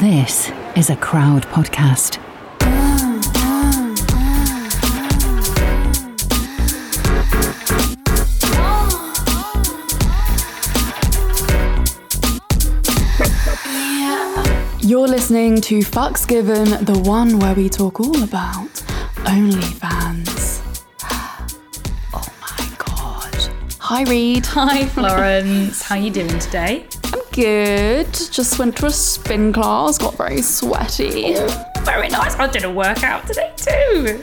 This is a crowd podcast. You're listening to Fucks Given, the one where we talk all about OnlyFans. Oh my god. Hi Reed. Hi Florence, how are you doing today? Good. Just went to a spin class, got very sweaty. Very nice. I did a workout today too.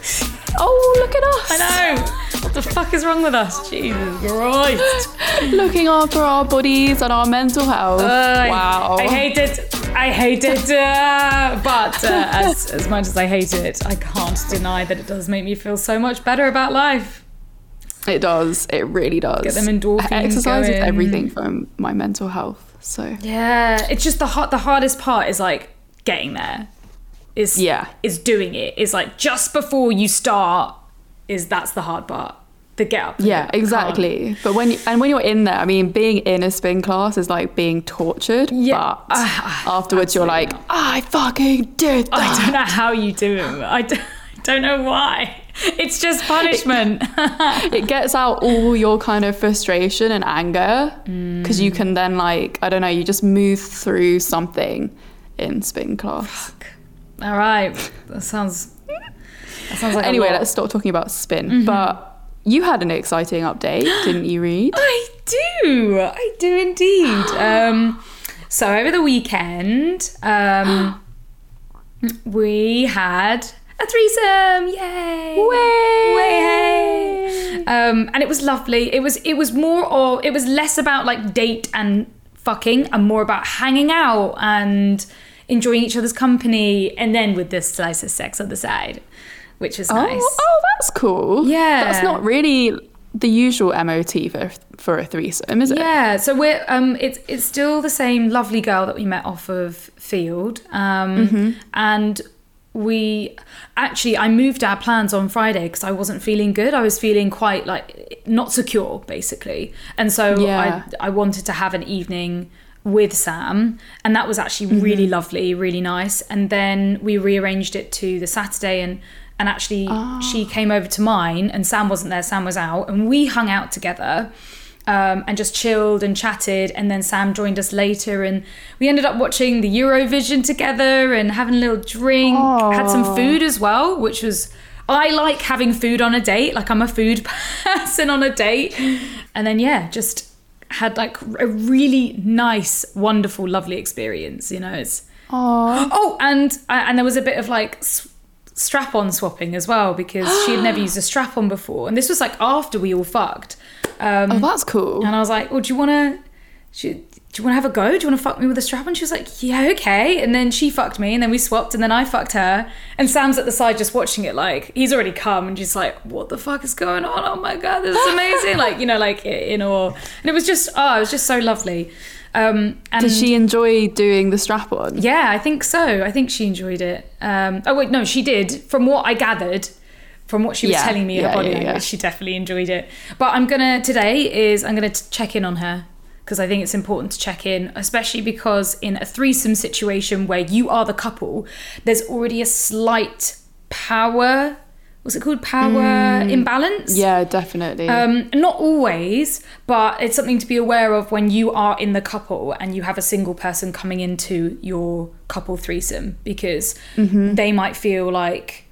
Oh, look at us. I know. What the fuck is wrong with us? Jesus Christ. Looking after our bodies and our mental health. Uh, wow. I, I hate it. I hate it. Uh, but uh, as, as much as I hate it, I can't deny that it does make me feel so much better about life. It does. It really does. Get them endorphins Exercise is everything for my mental health. So Yeah, it's just the hard, the hardest part is like getting there. Is Yeah. is doing it. Is like just before you start. Is that's the hard part. The get up. Yeah, exactly. But when you, and when you're in there, I mean, being in a spin class is like being tortured. Yeah. But afterwards, you're like, I fucking did that. I don't know how you do it. I don't, I don't know why. It's just punishment. it gets out all your kind of frustration and anger because Mm. you can then like I don't know, you just move through something in spin class. Fuck. All right. That sounds. That sounds like Anyway, let's stop talking about spin. Mm-hmm. But you had an exciting update, didn't you, Reed? I do. I do indeed. Um, so over the weekend, um, we had a threesome. Yay! Way! Way! Um, and it was lovely. It was. It was more or it was less about like date and fucking, and more about hanging out and enjoying each other's company, and then with this slice of sex on the side, which was Oh, nice. oh, that's cool. Yeah. That's not really the usual MOT for for a threesome, is it? Yeah, so we're um, it's it's still the same lovely girl that we met off of Feeld, um, and we actually I moved our plans on Friday because I wasn't feeling good. I was feeling quite like not secure, basically, and so Yeah. I I wanted to have an evening with Sam, and that was actually mm-hmm. really lovely, really nice. And then we rearranged it to the Saturday, and and actually she ah. came over to mine, and Sam wasn't there. Sam was out, and we hung out together. Um, and just chilled and chatted, and then Sam joined us later, and we ended up watching the Eurovision together and having a little drink. Had some food as well, which was I like having food on a date. Like I'm a food person on a date, and then yeah, just had like a really nice, wonderful, lovely experience. You know, it's Aw. oh, and and there was a bit of like strap on swapping as well because she had never used a strap on before, and this was like after we all fucked. Um, Oh, that's cool. and I was like, "Well, do you want to? Do you want to have a go? Do you want to fuck me with a strap?" And she was like, "Yeah, okay." And then she fucked me, and then we swapped, and then I fucked her. And Sam's at the side just watching it, like he's already come, and she's like, "What the fuck is going on? Oh my god, this is amazing!" like you know, like in awe. And it was just, oh, it was just so lovely. Um, and Did she enjoy doing the strap on? yeah, I think so. I think she enjoyed it. Um, oh wait, no, she did. From what I gathered, from what she was Yeah, telling me, her yeah, body yeah, language, she definitely enjoyed it. But I'm gonna today is I'm gonna t- check in on her because I think it's important to check in, especially because in a threesome situation where you are the couple, there's already a slight power. What's it called? Power imbalance. Mm. Yeah, definitely. Um, not always, but it's something to be aware of when you are in the couple and you have a single person coming into your couple threesome because they might feel like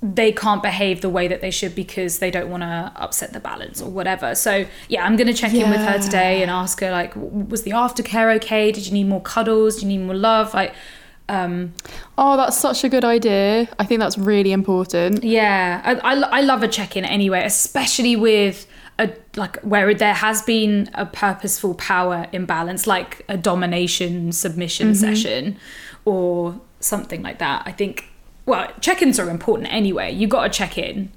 they can't behave the way that they should because they don't want to upset the balance or whatever. So yeah, I'm gonna check in with her today and ask her like, was the aftercare okay? Did you need more cuddles? Do you need more love? Like, um, oh, that's such a good idea. I think that's really important. Yeah, I, I, I love a check-in anyway, especially with a like where there has been a purposeful power imbalance, like a domination submission session, or something like that. I think. Well, check-ins are important anyway. You've got to check in,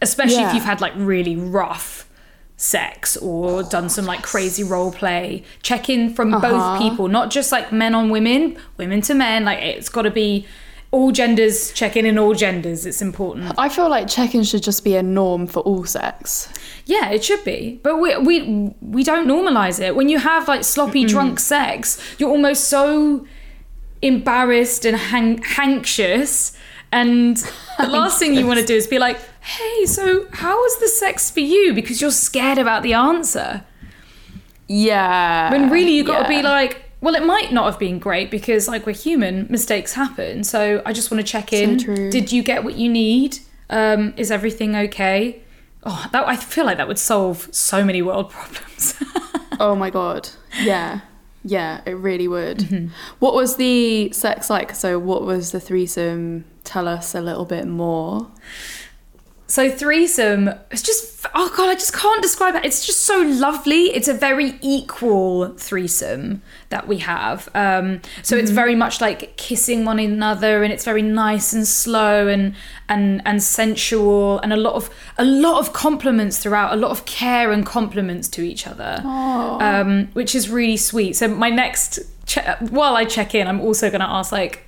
especially if you've had like really rough sex or done some like crazy role play. Check in from Uh-huh. both people, not just like men on women, women to men. Like it's got to be all genders. Check in in all genders. It's important. I feel like check-in should just be a norm for all sex. Yeah, it should be, but we we we don't normalize it. When you have like sloppy drunk sex, you're almost so embarrassed and hang- anxious. And the last thing you want to do is be like, hey, so how was the sex for you? Because you're scared about the answer. Yeah. When really you got to be like, well, it might not have been great because, like, we're human, mistakes happen. So I just want to check in. true. Did you get what you need? Um, is everything okay? Oh, that I feel like that would solve so many world problems. Oh my god. Yeah. Yeah, it really would. Mm-hmm. What was the sex like? So, what was the threesome? Tell us a little bit more. So threesome, it's just oh god, I just can't describe it. It's just so lovely. It's a very equal threesome that we have. Um, so it's very much like kissing one another, and it's very nice and slow and and and sensual, and a lot of a lot of compliments throughout, a lot of care and compliments to each other, um, which is really sweet. So my next che- while I check in, I'm also going to ask like,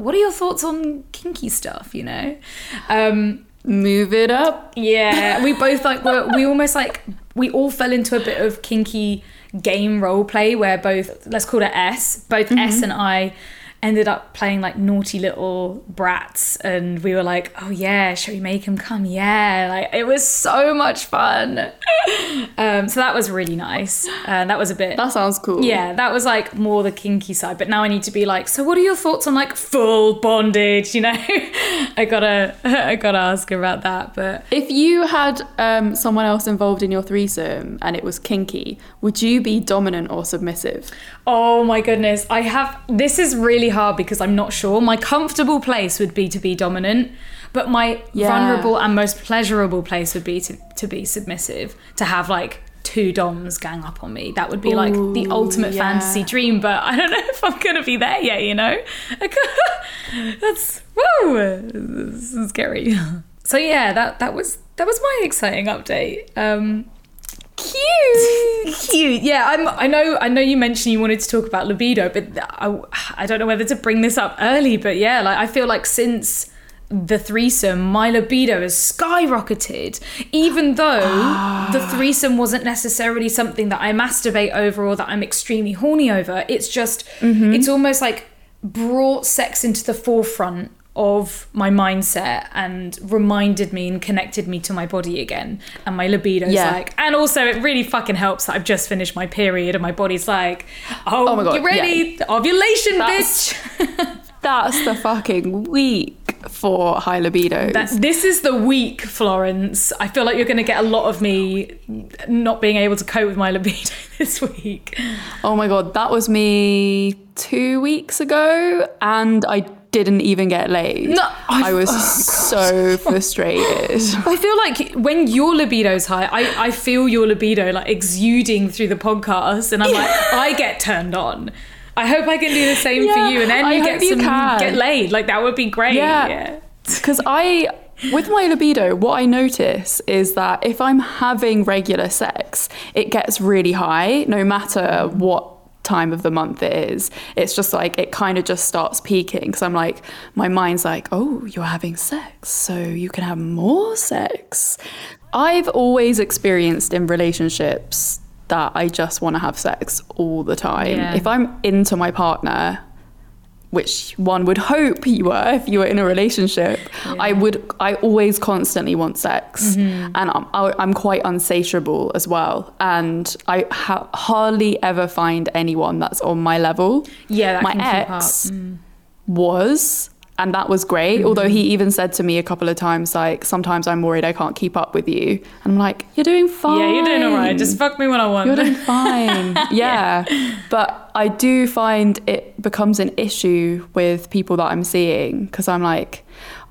what are your thoughts on kinky stuff? You know. Um, Move it up. yeah, we both like were, we almost like we all fell into a bit of kinky game role play where both let's call it S, both S and I ended up playing like naughty little brats and we were like, "Oh yeah, shall we make him come?" Yeah, like it was so much fun. um so that was really nice. And that was a bit That sounds cool. yeah, that was like more the kinky side. But now I need to be like, so what are your thoughts on like full bondage? You know, I gotta, I gotta ask about that. But If you had um, someone else involved in your threesome and it was kinky, would you be dominant or submissive? oh my goodness, I have. This is really hard because I'm not sure. My comfortable place would be to be dominant, but my Yeah. vulnerable and most pleasurable place would be to to be submissive. To have like two doms gang up on me. That would be like the ultimate yeah. fantasy dream. But I don't know if I'm gonna be there yet. You know, that's woo. This is scary. So yeah, that that was that was my exciting update. Um, cute, cute. Yeah, I'm. I know. I know you mentioned you wanted to talk about libido, but I, I don't know whether to bring this up early. But yeah, like I feel like since the threesome, my libido has skyrocketed. Even though the threesome wasn't necessarily something that I masturbate over or that I'm extremely horny over. It's just, mm-hmm. it's almost like brought sex into the forefront of my mindset and reminded me and connected me to my body again and my libido's Yeah. like and also it really fucking helps that I've just finished my period and my body's like oh, Oh my God, you ready ovulation That's- bitch That's the fucking week for high libido. This is the week, Florence. I feel like you're going to get a lot of me not being able to cope with my libido this week. oh my god, that was me two weeks ago, and I didn't even get laid. No, I, I- was oh, so frustrated. I feel like when your libido's high, I, I feel your libido like exuding through the podcast, and I'm like, I get turned on. I hope I can do the same Yeah, for you, and then I you get some can. get laid. Like that would be great. Yeah. yeah. Because I, with my libido, what I notice is that if I'm having regular sex, it gets really high no matter what time of the month it is. It's just like it kind of just starts peaking because I'm like, my mind's like, oh, you're having sex, so you can have more sex. I've always experienced in relationships that I just want to have sex all the time. Yeah. If I'm into my partner, which one would hope you were if you were in a relationship. I would, I always constantly want sex, Mm-hmm. and I'm, I'm quite unsatiable as well. And I ha- hardly ever find anyone that's on my level. Yeah, that my ex. Mm. was. And that was great. Although he mm-hmm. even said to me a couple of times, like, sometimes I'm worried I can't keep up with you. And I'm like, you're doing fine. Yeah, you're doing all right. Just fuck me when I want. You're doing fine. yeah. But I do find it becomes an issue with people that I'm seeing because I'm like,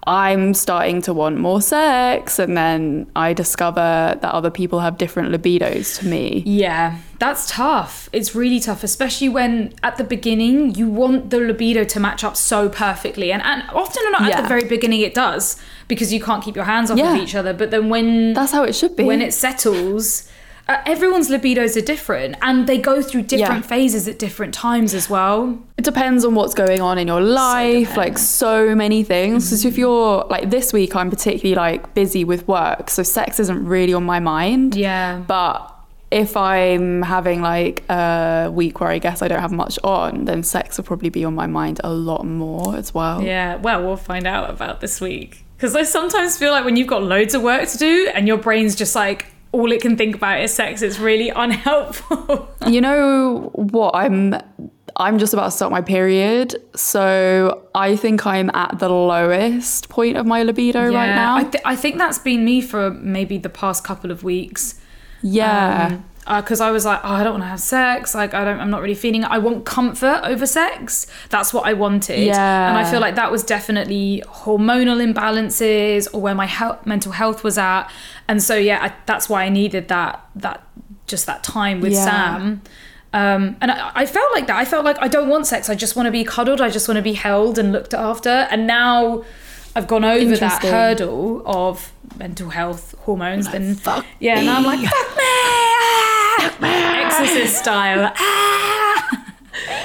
I'm starting to want more sex. And then I discover that other people have different libidos to me. Yeah, that's tough. It's really tough, especially when at the beginning you want the libido to match up so perfectly. And, and often or not at the very beginning it does because you can't keep your hands off Yeah. of each other. But then when That's how it should be. when it settles, uh, everyone's libidos are different and they go through different Yeah. phases at different times as well. It depends on what's going on in your life, like so many things. So if you're like this week, I'm particularly like busy with work, so sex isn't really on my mind. Yeah. But if I'm having like a week where I guess I don't have much on, then sex will probably be on my mind a lot more as well. Yeah, well, we'll find out about this week. Because I sometimes feel like when you've got loads of work to do and your brain's just like, all it can think about is sex, it's really unhelpful. You know what? I'm I'm just about to start my period, so I think I'm at the lowest point of my libido right now. I, th- I think that's been me for maybe the past couple of weeks. yeah. Um, because I was like, oh, I don't want to have sex. Like, I don't, I'm not really feeling it. I want comfort over sex. That's what I wanted. Yeah. And I feel like that was definitely hormonal imbalances or where my health, mental health was at. And so, yeah, I, that's why I needed that, that, just that time with Yeah. Sam. Um, and I, I felt like that. I felt like I don't want sex. I just want to be cuddled. I just want to be held and looked after. And now I've gone over that hurdle of mental health hormones. Then fuck yeah, and I'm like, fuck me! Exorcist style. Ah!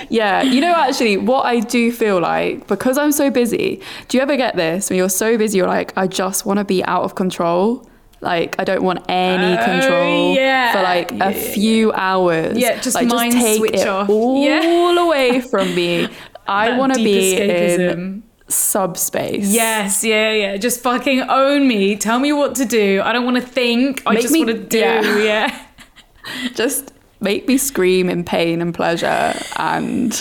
Yeah, you know, actually, what I do feel like, because I'm so busy, do you ever get this when you're so busy, you're like, I just want to be out of control? Like, I don't want any Oh, control yeah. for like Yeah. a few hours. Yeah, just like, mind take switch it off. all away from me. I want to be in escapism. subspace. Yes, yeah, yeah. Just fucking own me. Tell me what to do. I don't want to think. I just want to do. yeah. Just make me scream in pain and pleasure, and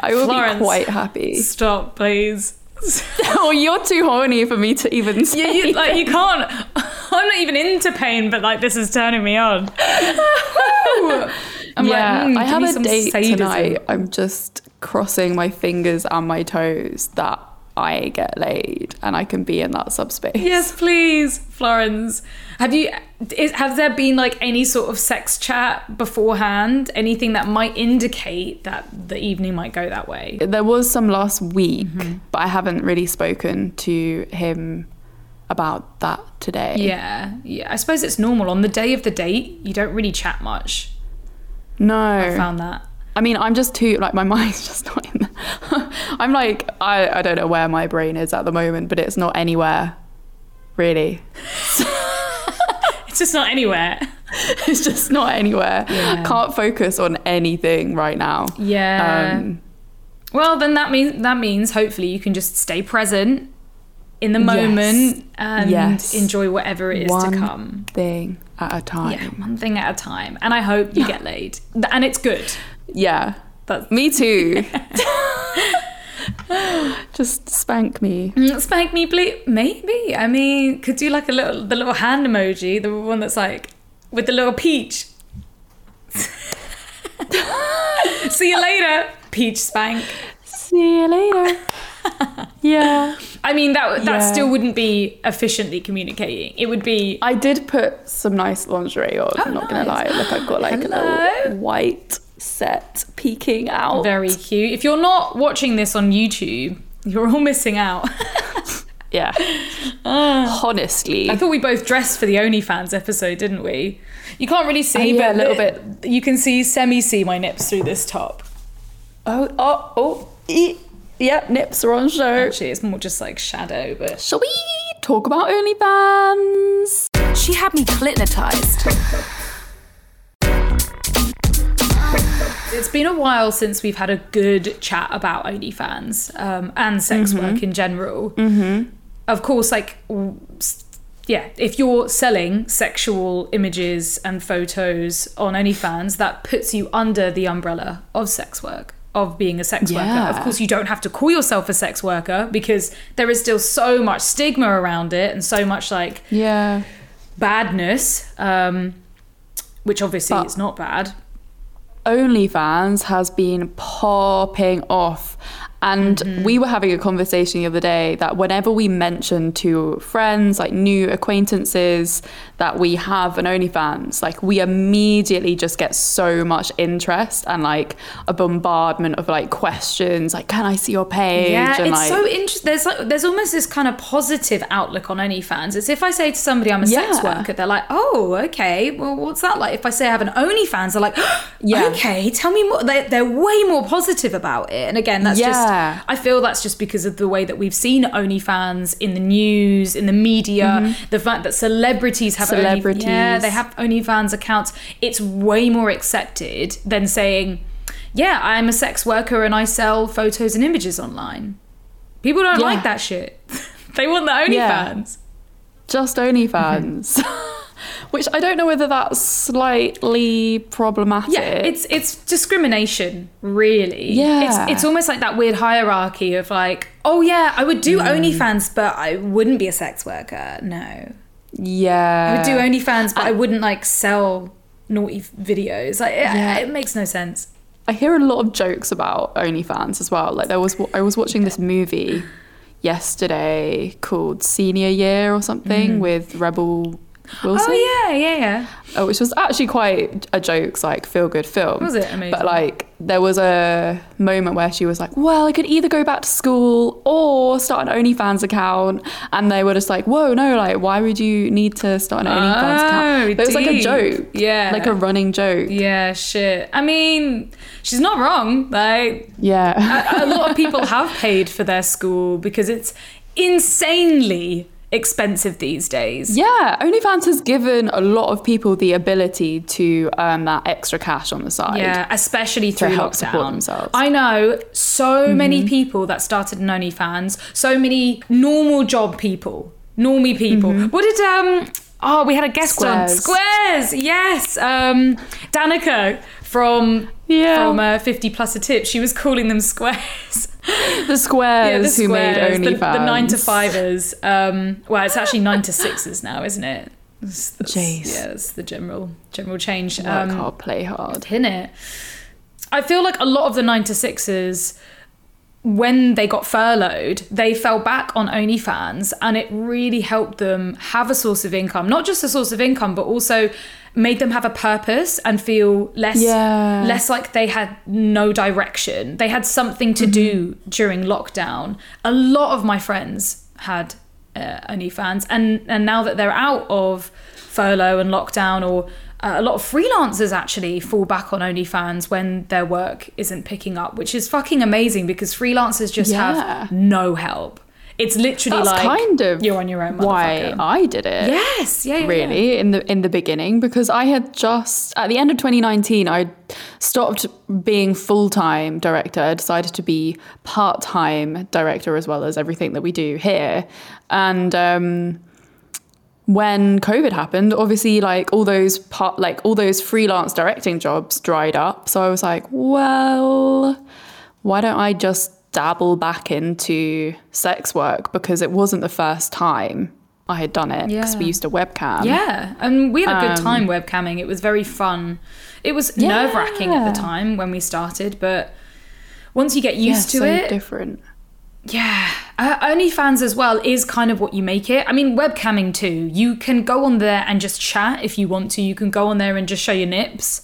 I will Florence. be quite happy. Stop, please. oh, you're too horny for me to even. Yeah, you, like you can't. I'm not even into pain, but like this is turning me on. I'm yeah, like, mm, I have a date sadism. tonight. I'm just crossing my fingers and my toes that I get laid and I can be in that subspace. Yes, please, Florence. Have you? Is, has there been like any sort of sex chat beforehand? Anything that might indicate that the evening might go that way? There was some last week, Mm-hmm. but I haven't really spoken to him about that today. Yeah, yeah. I suppose it's normal on the day of the date. You don't really chat much. No. I found that. I mean, I'm just too like my mind's just not in. I'm like I I don't know where my brain is at the moment, but it's not anywhere. Really, just not anywhere. it's just not anywhere. Yeah. Can't focus on anything right now. Yeah. Um, well, then that means that means hopefully you can just stay present in the Yes. moment and Yes. enjoy whatever it is one to come. thing at a time. Yeah, one thing at a time. And I hope you get laid. And it's good. Yeah. That's Me too. Just spank me. Mm, Spank me, please. Maybe. I mean, could do like a little, the little hand emoji, the one that's like with the little peach. See you later, peach spank. See you later. yeah. I mean, that that Yeah. still wouldn't be efficiently communicating. It would be I did put some nice lingerie on, Oh, I'm not gonna lie. nice. Look, I've got like a little white set peeking out. very cute. If you're not watching this on YouTube, you're all missing out. Yeah. Honestly. I thought we both dressed for the OnlyFans episode, didn't we? You can't really see, Uh, yeah, but a little bit. You can see semi see my nips through this top. Oh, oh, oh. E- yep, nips are on show. Actually, it's more just like shadow, but Shall we talk about OnlyFans? She had me clitnotized. It's been a while since we've had a good chat about OnlyFans um, and sex Mm-hmm. work in general. Mm-hmm. Of course, like, yeah, if you're selling sexual images and photos on OnlyFans, that puts you under the umbrella of sex work. Of being a sex worker. Of course, you don't have to call yourself a sex worker because there is still so much stigma around it and so much like Yeah. badness, um, which obviously But- is not bad. OnlyFans has been popping off. And Mm-hmm. we were having a conversation the other day that whenever we mention to friends, like new acquaintances, that we have an OnlyFans, like we immediately just get so much interest and like a bombardment of like questions, like, can I see your page? Yeah, and it's like, so interesting. There's like, there's almost this kind of positive outlook on OnlyFans. It's if I say to somebody I'm a sex worker, they're like, oh, okay. Well, what's that like? If I say I have an OnlyFans, they're like, Yeah. okay, tell me more. They're, they're way more positive about it. And again, that's Yeah. just Yeah. I feel that's just because of the way that we've seen OnlyFans in the news, in the media, the fact that celebrities have Only- Mm-hmm. Celebrities. yeah, they have OnlyFans accounts. It's way more accepted than saying, "Yeah, I'm a sex worker and I sell photos and images online." People don't Yeah. like that shit. they want the Yeah. OnlyFans. Just OnlyFans. Which I don't know whether that's slightly problematic. Yeah, it's it's discrimination, really. Yeah. it's it's almost like that weird hierarchy of like, oh yeah, I would do Mm. OnlyFans, but I wouldn't be a sex worker. No, yeah. I would do OnlyFans, but I wouldn't like sell naughty videos. Like, it, Yeah. it makes no sense. I hear a lot of jokes about OnlyFans as well. Like there was, I was watching this movie yesterday called Senior Year or something with Rebel Wilson. Oh yeah, yeah, yeah. uh, which was actually quite a jokes like feel good film. Was it? Amazing. But like there was a moment where she was like, "Well, I could either go back to school or start an OnlyFans account," and they were just like, "Whoa, no! Like, why would you need to start an OnlyFans Oh, account?" But it was like a joke, Yeah. like a running joke. Yeah, shit. I mean, she's not wrong. Like, Yeah, a, a lot of people have paid for their school because it's insanely expensive these days. yeah. OnlyFans has given a lot of people the ability to earn that extra cash on the side. Yeah, especially through help lockdown. support themselves. I know so Mm-hmm. many people that started an OnlyFans. So many normal job people, normie people. What did um? Oh, we had a guest on Mm-hmm. Squares. Squares. Yes, um, Danica from Yeah. from uh, Fifty Plus a Tip. She was calling them squares. the squares who made squares, the, OnlyFans. the nine to fivers. Um, well, it's actually nine to sixes now, isn't it? That's, that's, Jeez. Yeah, that's the general general change. Work Um, hard, play hard. pin it. I feel like a lot of the nine to sixes, when they got furloughed, they fell back on OnlyFans and it really helped them have a source of income. Not just a source of income, but also made them have a purpose and feel less Yeah. less like they had no direction. They had something to do during lockdown. A lot of my friends had uh, OnlyFans, and and now that they're out of furlough and lockdown, or uh, a lot of freelancers actually fall back on OnlyFans when their work isn't picking up, which is fucking amazing because freelancers just Yeah. have no help. It's literally That's like kind of you're on your own. why. I did it. Yes, yeah, yeah, yeah. really in the in the beginning because I had just at the end of 2019 I stopped being full-time director I decided to be part-time director as well as everything that we do here and um when covid happened obviously like all those part like all those freelance directing jobs dried up so I was like well why don't I just dabble back into sex work because it wasn't the first time I had done it because we used a webcam. Yeah, and we had a good Um, time webcamming. It was very fun. It was Yeah. nerve wracking at the time when we started, but once you get Yeah, used to it. It's so it, different. yeah. Uh, OnlyFans as well is kind of what you make it. I mean, webcamming too. You can go on there and just chat if you want to. You can go on there and just show your nips,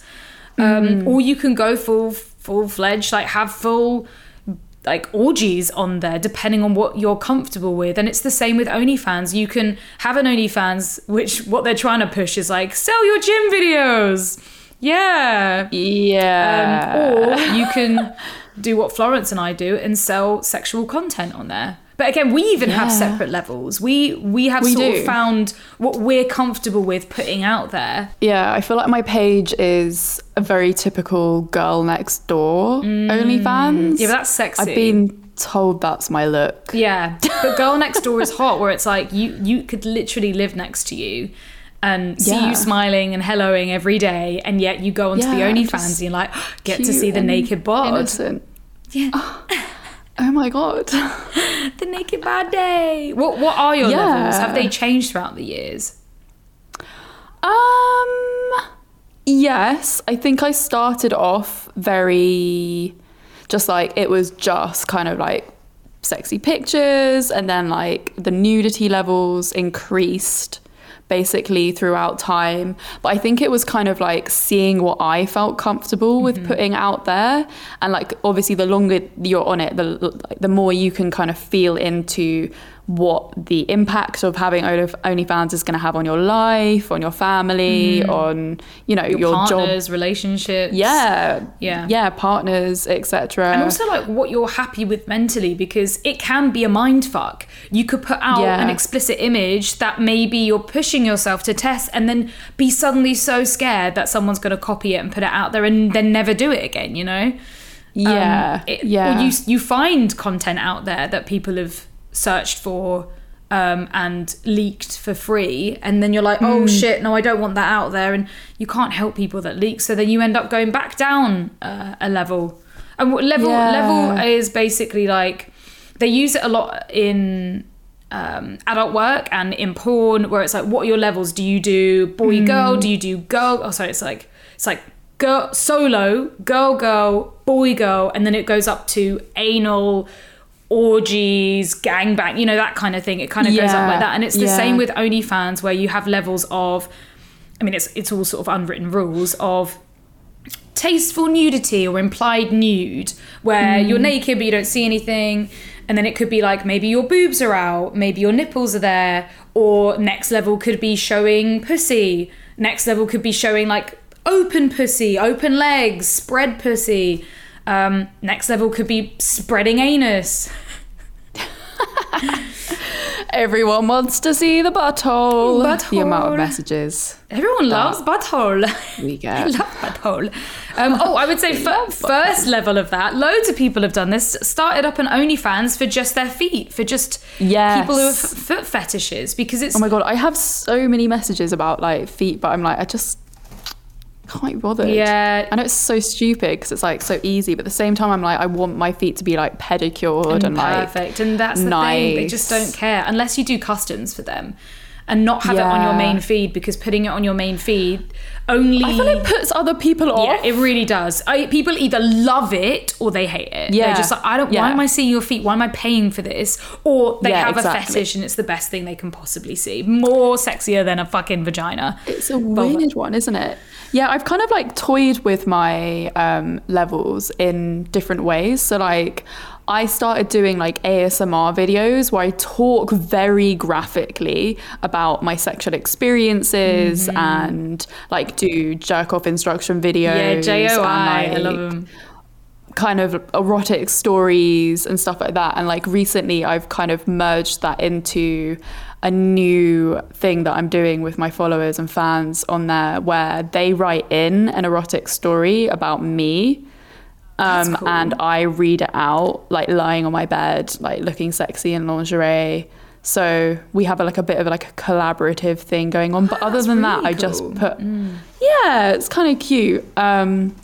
um, or you can go full full fledged, like have full like orgies on there, depending on what you're comfortable with. And it's the same with OnlyFans. You can have an OnlyFans, which what they're trying to push is like sell your gym videos. Yeah. Um, Yeah. or you can do what Florence and I do and sell sexual content on there. But again, we even have separate levels. We we have We sort do. of found what we're comfortable with putting out there. yeah, I feel like my page is a very typical girl next door OnlyFans. Mm. Yeah, but that's sexy. I've been told that's my look. Yeah, but girl next door is hot, where it's like you you could literally live next to you and see Yeah. you smiling and helloing every day, and yet you go onto the Yeah, OnlyFans and you're like get to see the naked bod, Innocent. yeah, Oh my god. the naked Bad day. What what are your Yeah. levels? Have they changed throughout the years? Um yes, I think I started off very just like it was just kind of like sexy pictures and then like the nudity levels increased basically throughout time. But i think it was kind of like seeing what i felt comfortable with mm-hmm. putting out there. And like obviously the longer you're on it the the more you can kind of feel into what the impact of having Only- OnlyFans is going to have on your life, on your family, on you know your, Your, job. partners, relationships. Yeah, Yeah. yeah, partners, etc. And also like what you're happy with mentally because it can be a mind fuck. You could put out Yeah. an explicit image that maybe you're pushing yourself to test and then be suddenly so scared that someone's going to copy it and put it out there and then never do it again, you know? yeah, Um, it- yeah. Or you you find content out there that people have searched for um, and leaked for free, and then you're like, oh shit, no, I don't want that out there, and you can't help people that leak, so then you end up going back down uh, a level. And level Yeah. level is basically like they use it a lot in um, adult work and in porn, where it's like, what are your levels? Do you do boy girl? Do you do girl? Oh, sorry, it's like it's like girl solo, girl girl, boy girl, and then it goes up to anal orgies, gangbang, you know that kind of thing. It kind of goes up like that, and it's the yeah. same with OnlyFans, where you have levels of. I mean, it's it's all sort of unwritten rules of tasteful nudity or implied nude where mm. you're naked but you don't see anything and then it could be like maybe your boobs are out maybe your nipples are there or next level could be showing pussy next level could be showing like open pussy open legs spread pussy um, next level could be spreading anus Everyone wants to see the butthole. The amount of messages everyone loves butthole we I get. love butthole. Um, oh, I would say fir- first level of that. Loads of people have done this. Started up an OnlyFans for just their feet, for just Yes. people who have f- foot fetishes, because it's Oh my god, I have so many messages about like feet, but I'm like, I just can't be bothered. Yeah. I know it's so stupid because it's like so easy, but at the same time, I'm like, I want my feet to be like pedicured and, like perfect. and that's the thing. They just don't care unless you do customs for them. And not have it on your main feed because putting it on your main feed only I feel like puts other people off. Yeah, it really does. I, people either love it or they hate it. Yeah. They're just like, I don't. Why am I seeing your feet? Why am I paying for this? Or they Yeah, have exactly. a fetish and it's the best thing they can possibly see. More sexier than a fucking vagina. It's a weird one, isn't it? Yeah, I've kind of like toyed with my um, levels in different ways. So, like, I started doing like ASMR videos where I talk very graphically about my sexual experiences Mm-hmm. and like do jerk off instruction videos. Yeah, JOI. I love them. kind of erotic stories and stuff like that. And like recently, I've kind of merged that into a new thing that I'm doing with my followers and fans on there where they write in an erotic story about me. Um, cool. And I read it out, like lying on my bed, like looking sexy in lingerie. So we have a, like a bit of like a collaborative thing going on. But other than that, really I just cool. put, yeah, it's kind of cute. Um,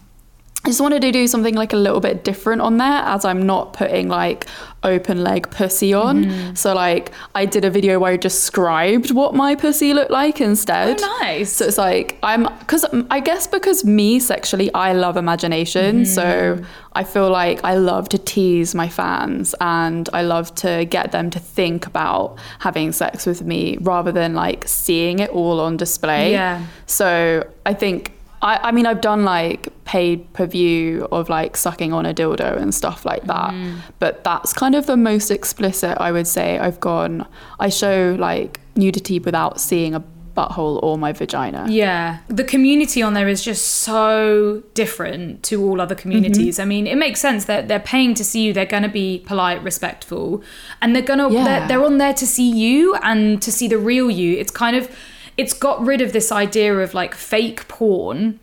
I just wanted to do something like a little bit different on there as I'm not putting like open leg pussy on. Mm-hmm. So like I did a video where I described what my pussy looked like instead. Oh, nice. So it's like I'm cuz I guess because me sexually I love imagination. Mm-hmm. So I feel like I love to tease my fans and I love to get them to think about having sex with me rather than like seeing it all on display. Yeah. So I think I, I mean I've done like paid per view of like sucking on a dildo and stuff like that. Mm. But that's kind of the most explicit I would say I've gone. I show like nudity without seeing a butthole or my vagina. Yeah, the community on there is just so different to all other communities. I mean, it makes sense that they're paying to see you. They're going to be polite, respectful, and they're gonna Yeah. they're, they're on there to see you and to see the real you. It's kind of it's got rid of this idea of like fake porn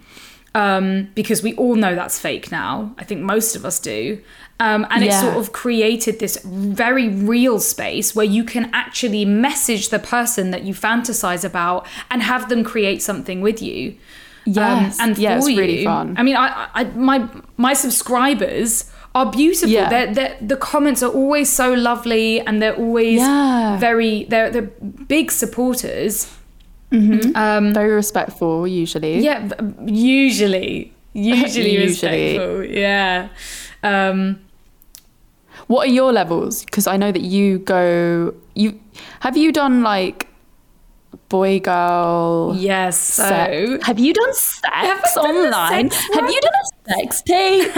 um, because we all know that's fake now. I think most of us do. Um, and Yeah. sort of created this very real space where you can actually message the person that you fantasize about and have them create something with you. Um, Yes. and Yeah, it's for really you. fun. I mean, I, I, my my subscribers are beautiful. Yeah. They're, they're, the comments are always so lovely, and they're always Yeah. very they're they're big supporters. Very respectful usually. Yeah, usually, usually, Usually. respectful. Yeah. Um, What are your levels? Because I know that you go. You have you done like boy girl yes. So sex? Have you done sex done online? sex have you done a sex tape?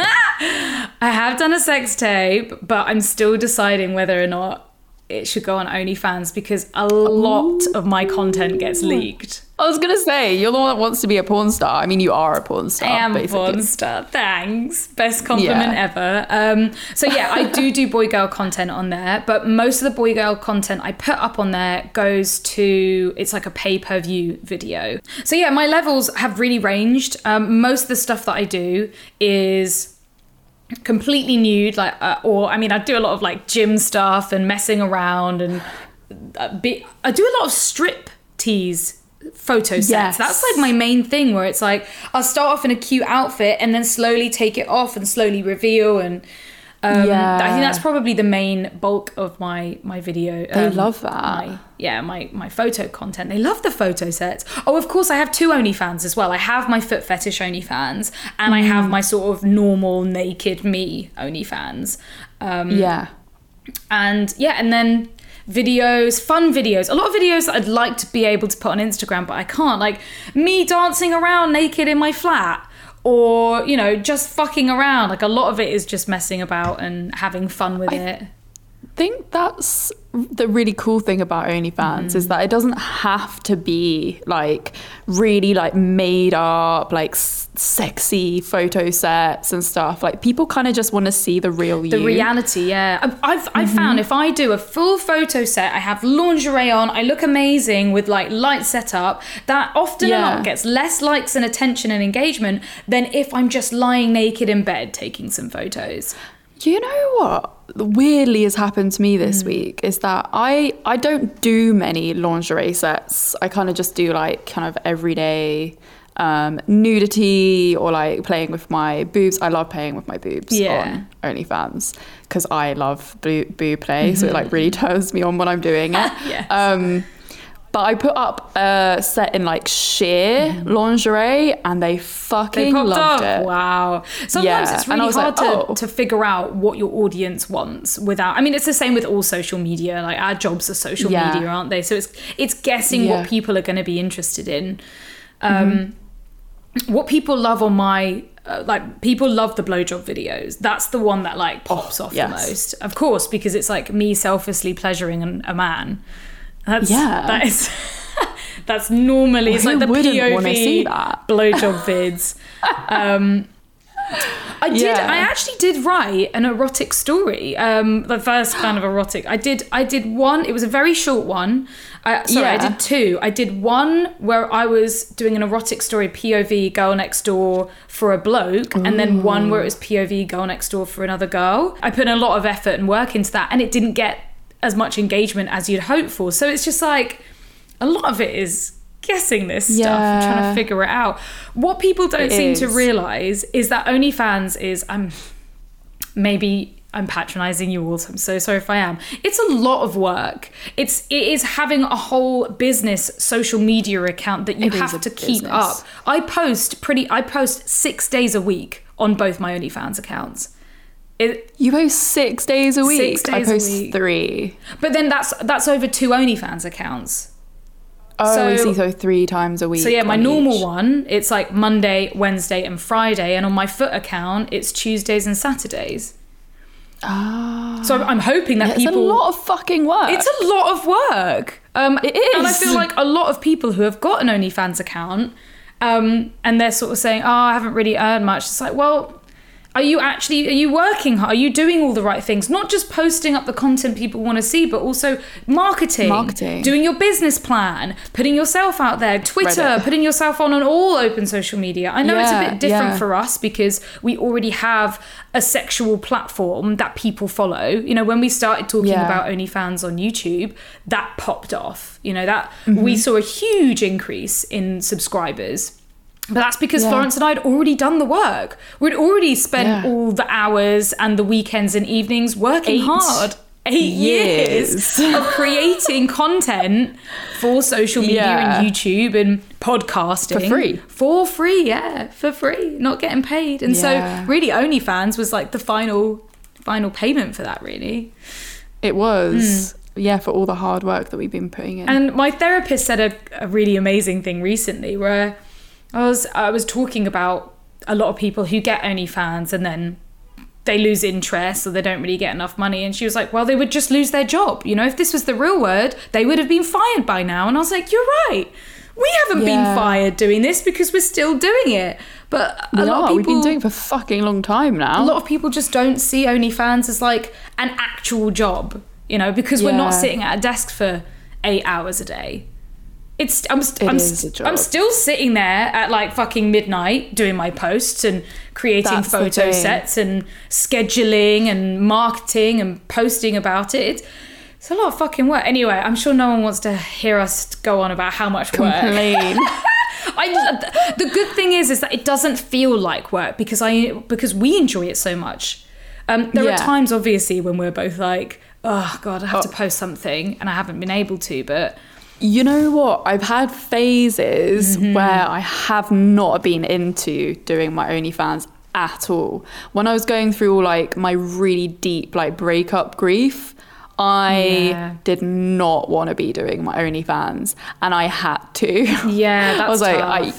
I have done a sex tape, but I'm still deciding whether or not it should go on OnlyFans because a lot of my content gets leaked. I was gonna say you're the one that wants to be a porn star. I mean, you are a porn star. I am a porn star. Thanks. Best compliment Yeah. ever. Um, so yeah, I do do boy girl content on there, but most of the boy girl content I put up on there goes to it's like a pay per view video. So yeah, my levels have really ranged. Um, most of the stuff that I do is completely nude, like uh, or I mean, I do a lot of like gym stuff and messing around and uh, be, I do a lot of strip tease photo sets. Yes. That's like my main thing where it's like I'll start off in a cute outfit and then slowly take it off and slowly reveal and um, Yeah. I think that's probably the main bulk of my my video. They um, love that. My, yeah, my my photo content. They love the photo sets. Oh, of course, I have two OnlyFans as well. I have my foot fetish OnlyFans and I Mm. have my sort of normal naked me OnlyFans. Um, Yeah. and yeah, and then videos, fun videos. A lot of videos that I'd like to be able to put on Instagram, but I can't. Like me dancing around naked in my flat. Or, you know, just fucking around. Like a lot of it is just messing about and having fun with it. Think that's the really cool thing about OnlyFans Mm. is that it doesn't have to be like really like made up, like s- sexy photo sets and stuff. Like people kind of just want to see the real The you. The reality, yeah. I've, I've, I've found if I do a full photo set, I have lingerie on, I look amazing with like light setup, that often Yeah. lot gets less likes and attention and engagement than if I'm just lying naked in bed taking some photos. You know what weirdly has happened to me this Mm. week is that I I don't do many lingerie sets. I kind of just do like kind of everyday um, nudity or like playing with my boobs. I love playing with my boobs Yeah. on OnlyFans because I love boob, boob play, so it like really turns me on when I'm doing it. Mm-hmm. Yes. Um, but I put up a set in like sheer lingerie, and they fucking Mm-hmm. They loved up. it. Wow. Sometimes Yeah, it's and I really was hard like, to, oh. to figure out what your audience wants without I mean it's the same with all social media. Like our jobs are social Yeah. media, aren't they? So it's it's guessing Yeah. what people are going to be interested in. Um what people love on my uh, like people love the blowjob videos. That's the one that like pops off yes. the most. Of course, because it's like me selflessly pleasuring an, a man. That's Yeah. that is that's normally it's like the POV wanna see that? blowjob vids. Um, I did. Yeah. I actually did write an erotic story. Um, the first kind of erotic. I did. I did one. It was a very short one. I, sorry, I did two. I did one where I was doing an erotic story, POV girl next door for a bloke, and then one where it was POV girl next door for another girl. I put in a lot of effort and work into that, and it didn't get as much engagement as you'd hope for. So it's just like a lot of it is guessing this stuff and trying to figure it out. What people don't It seem to realize is that OnlyFans is I'm maybe I'm patronizing you all. So I'm so sorry if I am. It's a lot of work. It's it is having a whole business social media account that you It is have to keep business. up. I post pretty. I post six days a week on both my OnlyFans accounts. It, You post six days a week. Six I days a post week. three. but then that's that's over two OnlyFans accounts. Oh, I So- see. So three times a week. So yeah, my on normal each. one, it's like Monday, Wednesday, and Friday, and on my foot account, it's Tuesdays and Saturdays. Ah, So I'm, I'm hoping that it's people. It's a lot of fucking work. It's a lot of work. Um, It And I feel like a lot of people who have got an OnlyFans account, um, and they're sort of saying, "Oh, I haven't really earned much." It's like, well. Are you actually are you working hard? Are you doing all the right things? Not just posting up the content people want to see, but also marketing, Marketing. doing your business plan, putting yourself out there, Twitter, Reddit. putting yourself on on all open social media. I know it's a bit different yeah. for us because we already have a sexual platform that people follow. You know, when we started talking Yeah. about OnlyFans on YouTube, that popped off. You know, that Mm-hmm. we saw a huge increase in subscribers. But that's because Yeah. Florence and I had already done the work. We'd already spent Yeah. all the hours and the weekends and evenings working Eight hard. Eight years, years. of creating content for social media Yeah. and YouTube and podcasting For free. For free, yeah, for free, not getting paid. And so, really, OnlyFans was like the final, final payment for that. Really. It was. Hmm. Yeah, for all the hard work that we've been putting in. And my therapist said a, a really amazing thing recently where I was I was talking about a lot of people who get OnlyFans and then they lose interest or they don't really get enough money. And she was like, well, they would just lose their job. You know, if this was the real word, they would have been fired by now. And I was like, you're right. We haven't Yeah. been fired doing this because we're still doing it. But a lot of people, We've been doing it for fucking long time now. a lot of people just don't see OnlyFans as like an actual job, you know, because we're not sitting at a desk for eight hours a day. It's I'm st- It I'm, st- I'm still sitting there at like fucking midnight doing my posts and creating That's photo sets and scheduling and marketing and posting about it. It's, it's a lot of fucking work. Anyway, I'm sure no one wants to hear us go on about how much work. I the good thing is is that it doesn't feel like work because I because we enjoy it so much. Um, there Yeah. are times obviously when we're both like, oh god, I have to Oh. post something and I haven't been able to, but You know what? I've had phases Mm-hmm. where I have not been into doing my OnlyFans at all. When I was going through like my really deep like breakup grief, I Yeah. did not want to be doing my OnlyFans, and I had to. Yeah, I was like. I,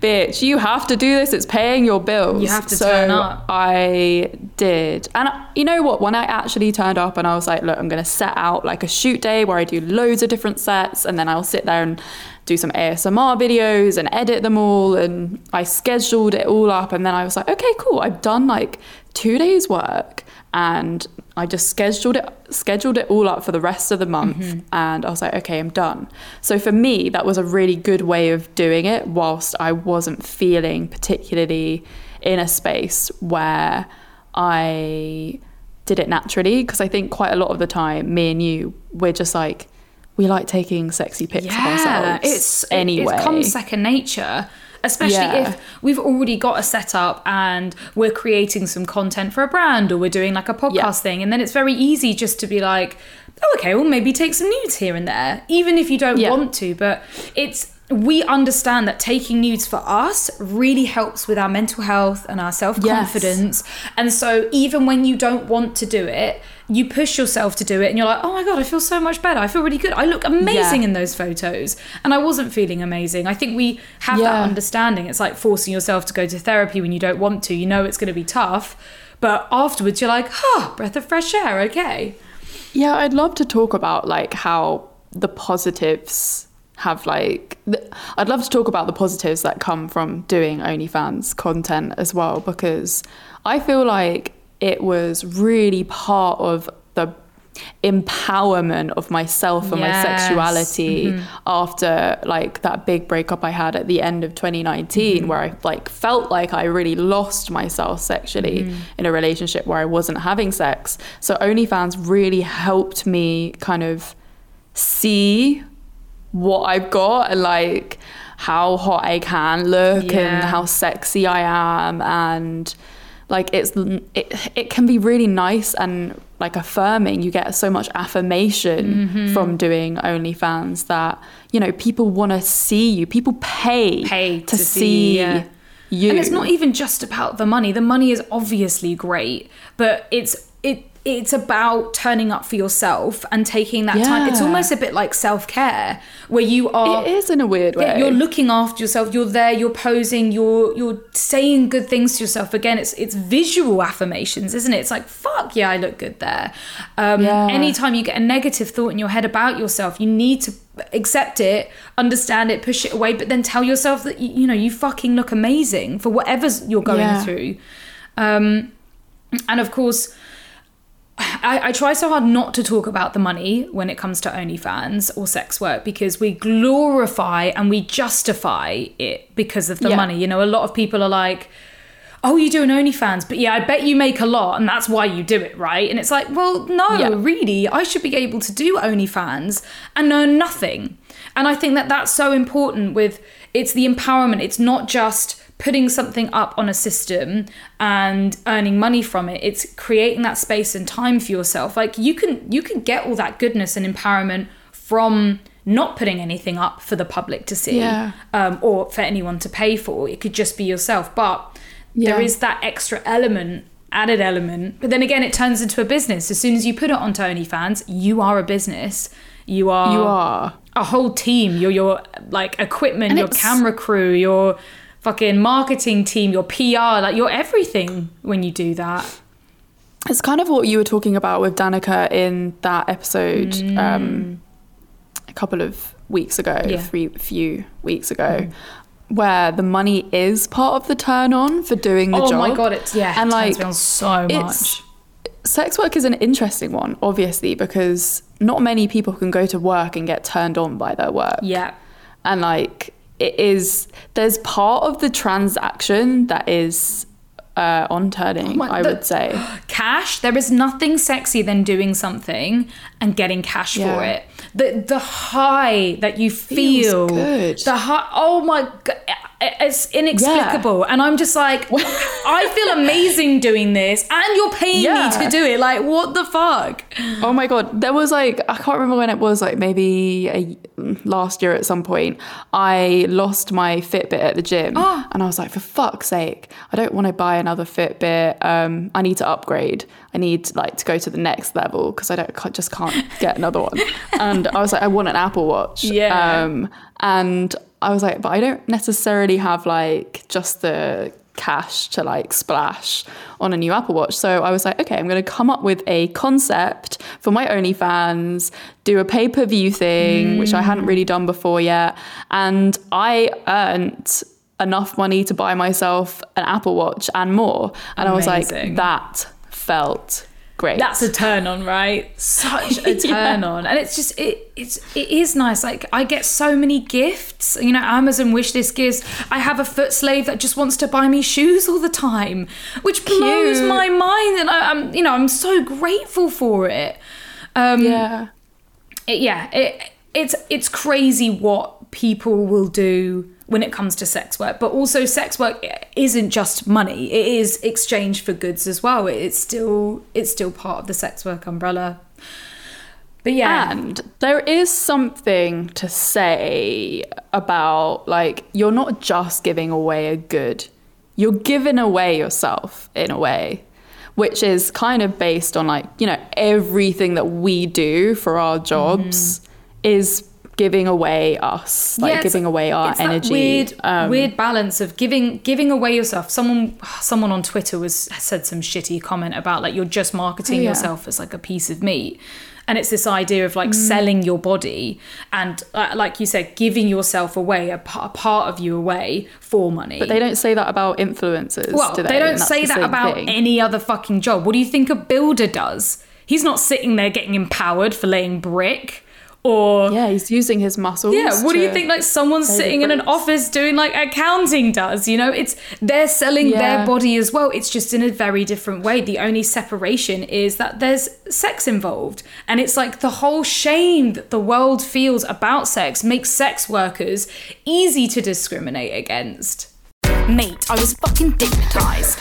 bitch, you have to do this. It's paying your bills. You have to so turn up. I did. And uh, you know what? When I actually turned up and I was like, look, I'm going to set out like a shoot day where I do loads of different sets and then I'll sit there and do some ASMR videos and edit them all. And I scheduled it all up. And then I was like, okay, cool. I've done like two days' work and I just scheduled it scheduled it all up for the rest of the month mm-hmm. and I was like okay I'm done. So for me that was a really good way of doing it whilst I wasn't feeling particularly in a space where I did it naturally because I think quite a lot of the time me and you we're just like we like taking sexy pics of ourselves it's it- anyway It, comes second nature. Especially Yeah. if we've already got a setup and we're creating some content for a brand or we're doing like a podcast Yeah. thing, and then it's very easy just to be like, oh, okay, well, maybe take some nudes here and there, even if you don't Yeah. want to. But it's we understand that taking nudes for us really helps with our mental health and our self confidence. And so even when you don't want to do it, you push yourself to do it and you're like, oh my God, I feel so much better. I feel really good. I look amazing Yeah. in those photos. And I wasn't feeling amazing. I think we have that understanding. It's like forcing yourself to go to therapy when you don't want to. You know it's going to be tough. But afterwards, you're like, huh, breath of fresh air, okay. Yeah, I'd love to talk about like how the positives have like th- I'd love to talk about the positives that come from doing OnlyFans content as well because I feel like it was really part of the empowerment of myself and my Yes. sexuality mm-hmm. after like that big breakup I had at the end of 2019 mm-hmm. where I like felt like I really lost myself sexually mm-hmm. in a relationship where I wasn't having sex. So OnlyFans really helped me kind of see what I've got and like how hot I can look and how sexy I am and like it's it, it can be really nice and like affirming you get so much affirmation Mm-hmm. from doing OnlyFans that you know people want to see you people pay Pay to, to see, see yeah. you And it's not even just about the money. The money is obviously great, but it's it it's about turning up for yourself and taking that time. It's almost a bit like self-care where you are it is in a weird way you're looking after yourself. You're there. You're posing. You're you're saying good things to yourself. Again, it's it's visual affirmations, isn't it? It's like fuck yeah, I look good there. Um, Yeah. Anytime you get a negative thought in your head about yourself, you need to accept it, understand it, push it away, but then tell yourself that you, you know you fucking look amazing for whatever you're going Yeah. through. Um, and of course. I, I try so hard not to talk about the money when it comes to OnlyFans or sex work because we glorify and we justify it because of the Yeah. money. You know, a lot of people are like, oh, you do an OnlyFans, but yeah, I bet you make a lot and that's why you do it, right? And it's like, well, no, Yeah. really, I should be able to do OnlyFans and earn nothing. And I think that that's so important with it's the empowerment. It's not just putting something up on a system and earning money from it. It's creating that space and time for yourself. Like you can you can get all that goodness and empowerment from not putting anything up for the public to see Yeah. um, or for anyone to pay for. It could just be yourself. But there Yeah. is that extra element, added element. But then again, it turns into a business. As soon as you put it onto OnlyFans, you are a business. You are you are a whole team. You're your like equipment, And your camera crew, your fucking marketing team, your PR. Like you're everything when you do that. it's kind of what you were talking about with Danica in that episode um, a couple of weeks ago, Mm. Yeah. Mm. three few weeks ago, where the money is part of the turn on for doing the oh job. Oh my god, it's yeah, and it like turns me on so much. sex work is an interesting one, obviously, because not many people can go to work and get turned on by their work. Yeah. And like it is there's part of the transaction that is uh, on turning, Oh I the- would say. cash there is nothing sexy than doing something and getting cash for it the the high that you feel good. the high oh my god it's inexplicable and i'm just like i feel amazing doing this and you're paying Yeah. me to do it like what the fuck Oh my god, there was like I can't remember when it was like maybe a, last year at some point. I lost my Fitbit at the gym, Oh. and I was like, for fuck's sake, I don't want to buy another Fitbit. Um, I need to upgrade. I need like to go to the next level because I don't can't, just can't get another one. and I was like, I want an Apple Watch. Yeah. Um, and I was like, but I don't necessarily have like just the cash to like splash on a new Apple Watch. So I was like, okay, I'm going to come up with a concept for my OnlyFans, do a pay per view thing, which I hadn't really done before yet. And I earned enough money to buy myself an Apple Watch and more. And I was like, that felt great. that's a turn on right? Such a turn on. And it's just it it's it is nice. Like i get so many gifts. You know amazon wish list gifts i have a foot slave that just wants to buy me shoes all the time which blows my mind. And I, i'm you know i'm so grateful for it. Um yeah. it, yeah, it, it's it's crazy what people will do when it comes to sex work. But also, sex work isn't just money; it is exchange for goods as well. It's still it's still part of the sex work umbrella. But yeah, And there is something to say about like you're not just giving away a good, you're giving away yourself in a way, which is kind of based on like, you know, everything that we do for our jobs mm-hmm. is giving away us, like. Yeah, giving away our energy. weird, Um, weird balance of giving giving away yourself. Someone someone on Twitter was said some shitty comment about like you're just marketing Oh, yeah. yourself as like a piece of meat. And it's this idea of Mm. like selling your body and, uh, like you said, giving yourself away, a, p- a part of you away for money. But they don't say that about influencers, Well, do they, they? don't say the that about thing. any other fucking job. What do you think a builder does? He's not sitting there getting empowered for laying brick or Yeah, he's using his muscles. yeah, what do you think like someone sitting in an office doing like accounting does? You know, it's they're selling their body as well. It's just in a very different way. The only separation is that there's sex involved. And it's like the whole shame that the world feels about sex makes sex workers easy to discriminate against. Mate, I was fucking dignitized.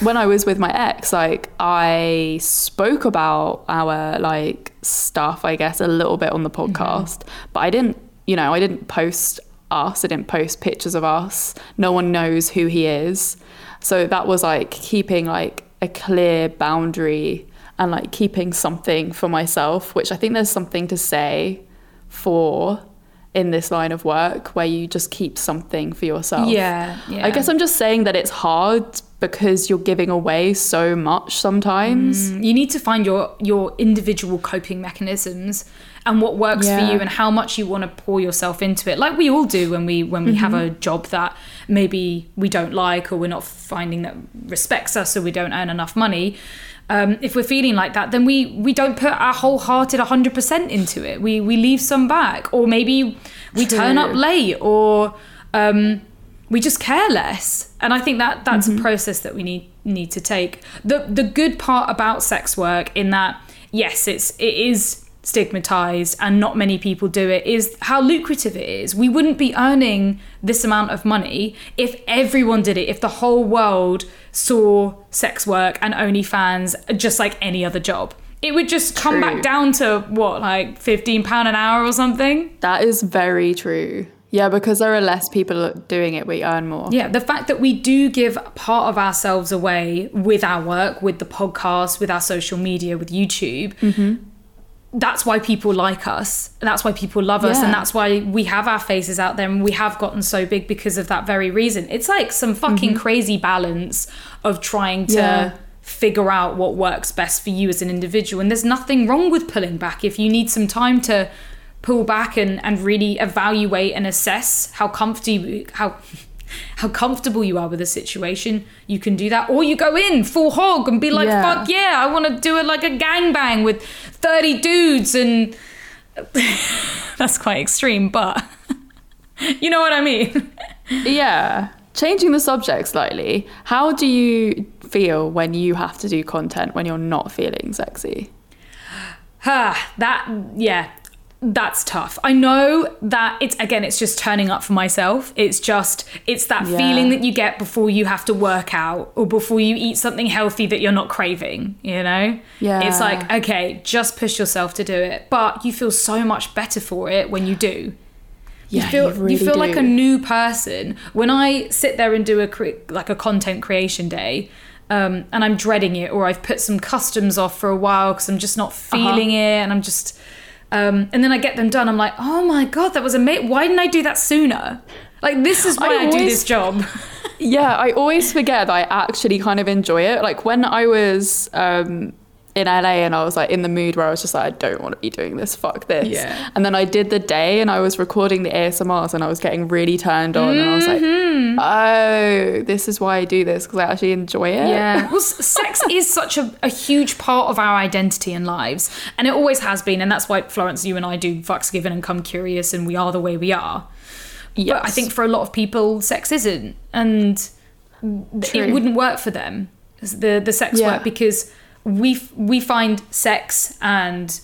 When I was with my ex, like I spoke about our like stuff, I guess, a little bit on the mm-hmm. podcast, but I didn't, you know, I didn't post us. I didn't post pictures of us. No one knows who he is. So that was like keeping like a clear boundary and like keeping something for myself, which I think there's something to say for in this line of work where you just keep something for yourself. Yeah, yeah. I guess I'm just saying that it's hard because you're giving away so much sometimes. You need to find your your individual coping mechanisms and what works for you and how much you want to pour yourself into it. Like we all do when we when we have a job that maybe we don't like or we're not finding that respects us or we don't earn enough money. Um, if we're feeling like that, then we we don't put our wholehearted 100% into it. We we leave some back, or maybe we turn up late, or um, we just care less. And I think that that's a mm-hmm. process that we need need to take. The the good part about sex work in that yes, it's it is stigmatized and not many people do it is how lucrative it is. We wouldn't be earning this amount of money if everyone did it, if the whole world saw sex work and OnlyFans just like any other job. It would just come True. back down to what, like £15 an hour or something? That is very true. Yeah, because there are less people doing it, we earn more. Yeah, the fact that we do give part of ourselves away with our work, with the podcast, with our social media, with YouTube, mm-hmm. that's why people like us. That's why people love us, and that's why we have our faces out there, and we have gotten so big because of that very reason. It's like some fucking mm-hmm. crazy balance of trying to Yeah. figure out what works best for you as an individual. And there's nothing wrong with pulling back if you need some time to pull back and, and really evaluate and assess how comfortable how how comfortable you are with a situation. You can do that, or you go in full hog and be like, Yeah. "Fuck yeah, I want to do it like a gangbang with thirty dudes," and that's quite extreme, but you know what I mean. Yeah. Changing the subject slightly, how do you feel when you have to do content when you're not feeling sexy? Ah, that yeah, that's tough. I know that it's again, it's just turning up for myself. It's just it's that Yeah. feeling that you get before you have to work out or before you eat something healthy that you're not craving. You know, Yeah. It's like okay, just push yourself to do it, but you feel so much better for it when you do. You Yeah, feel you really feel like a new person when I sit there and do a cre- like a content creation day. Um, and I'm dreading it, or I've put some customs off for a while because I'm just not Uh-huh. feeling it, and I'm just, um, and then I get them done. I'm like, oh my god, that was amazing! Why didn't I do that sooner? Like this is why I I, do this job. Yeah, I always forget that I actually kind of enjoy it. Like when I was um, in LA and I was like in the mood where I was just like, I don't want to be doing this, fuck this. Yeah. And then I did the day and I was recording the ASMRs and I was getting really turned on and I was like, Mm-hmm. oh, this is why I do this because I actually enjoy it. Yeah. Well, sex is such a, a huge part of our identity and lives. And it always has been. And that's why, Florence, you and I do Fucks Given and Come Curious, and we are the way we are. But I think for a lot of people, sex isn't. And True. it wouldn't work for them, the, the sex Yeah. work, because we, we find sex and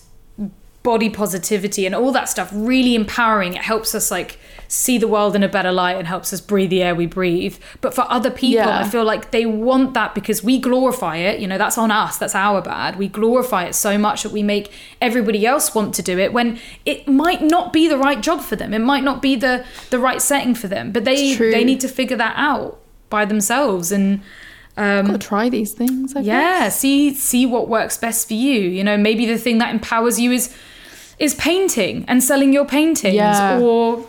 body positivity and all that stuff really empowering. It helps us like see the world in a better light and helps us breathe the air we breathe. But for other people, Yeah. I feel like they want that because we glorify it. You know, that's on us. That's our bad. We glorify it so much that we make everybody else want to do it when it might not be the right job for them. It might not be the the right setting for them. But they they need to figure that out by themselves and Um, gotta try these things. I yeah guess. see see what works best for you you know maybe the thing that empowers you is is painting and selling your paintings Yeah. or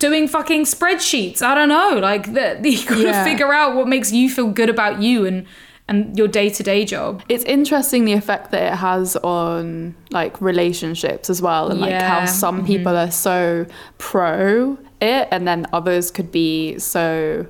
doing fucking spreadsheets i don't know like that you gotta Yeah. figure out what makes you feel good about you and and your day-to-day job It's interesting the effect that it has on like relationships as well, and like how some mm-hmm. people are so pro it, and then others could be so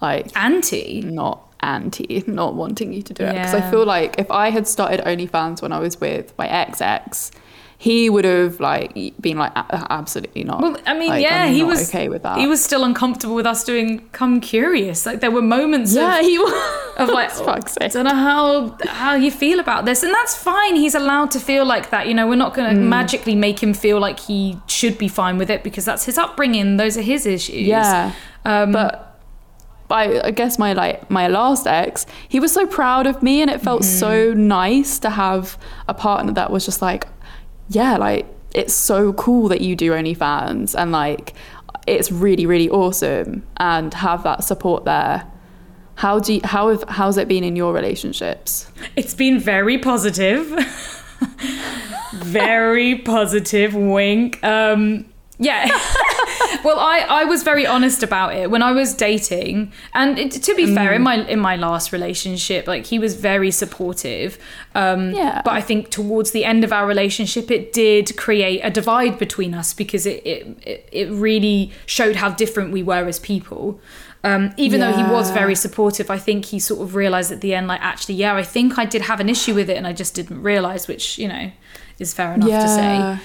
like anti not anti, not wanting you to do it. Because Yeah. I feel like if I had started OnlyFans when I was with my ex ex, he would have like been like absolutely not. well i mean Like, yeah I'm he was okay with that. he was still uncomfortable with us doing come curious like there were moments yeah, of he was. of like fuck's sake. don't know how how you feel about this and that's fine he's allowed to feel like that you know we're not going to Mm. magically make him feel like he should be fine with it because that's his upbringing those are his issues Yeah. um, but I, I guess my like my last ex, he was so proud of me, and it felt so nice to have a partner that was just like, yeah, like it's so cool that you do OnlyFans, and like it's really really awesome, and have that support there. How do you, how have how's it been in your relationships? it's been very positive very positive wink um yeah well i i was very honest about it. When i was dating and it, to be fair in my in my last relationship like he was very supportive um Yeah. but i think towards the end of our relationship it did create a divide between us because it it, it, really showed how different we were as people. Um, even though he was very supportive, I think he sort of realized at the end, like, actually, yeah, I think I did have an issue with it and I just didn't realize, which, you know, is fair enough to say.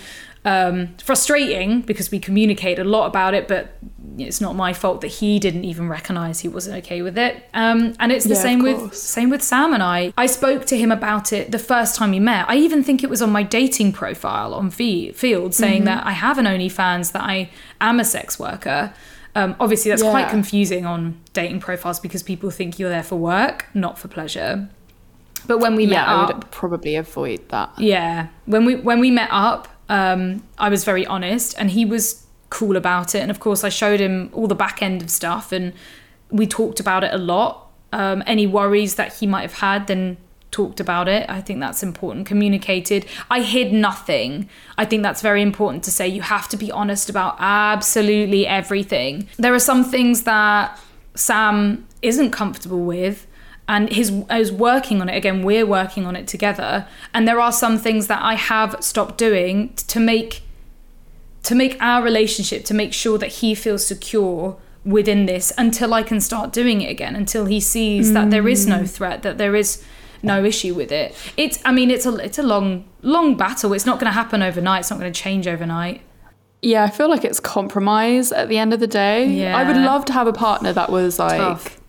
Um, frustrating because we communicate a lot about it, but it's not my fault that he didn't even recognize he wasn't okay with it. Um, and it's the Yeah, same with same with Sam and I. I spoke to him about it the first time we met. I even think it was on my dating profile on Fe- Feeld saying Mm-hmm. that I have an OnlyFans, that I am a sex worker. Um, obviously, that's quite confusing on dating profiles because people think you're there for work, not for pleasure. But when we met I up, would probably avoid that. yeah, when we when we met up, um, I was very honest, and he was cool about it. And of course, I showed him all the back end of stuff, and we talked about it a lot. Um, any worries that he might have had, then talked about it. I think that's important. Communicated. I hid nothing. I think that's very important to say. You have to be honest about absolutely everything. There are some things that Sam isn't comfortable with and his is working on it again we're working on it together and there are some things that I have stopped doing to make to make our relationship to make sure that he feels secure within this until I can start doing it again until he sees that there is no mm. threat that there is no issue with it it's I mean it's a it's a long long battle it's not going to happen overnight it's not going to change overnight Yeah, I feel like it's compromise at the end of the day. yeah. I would love to have a partner that was like Tough.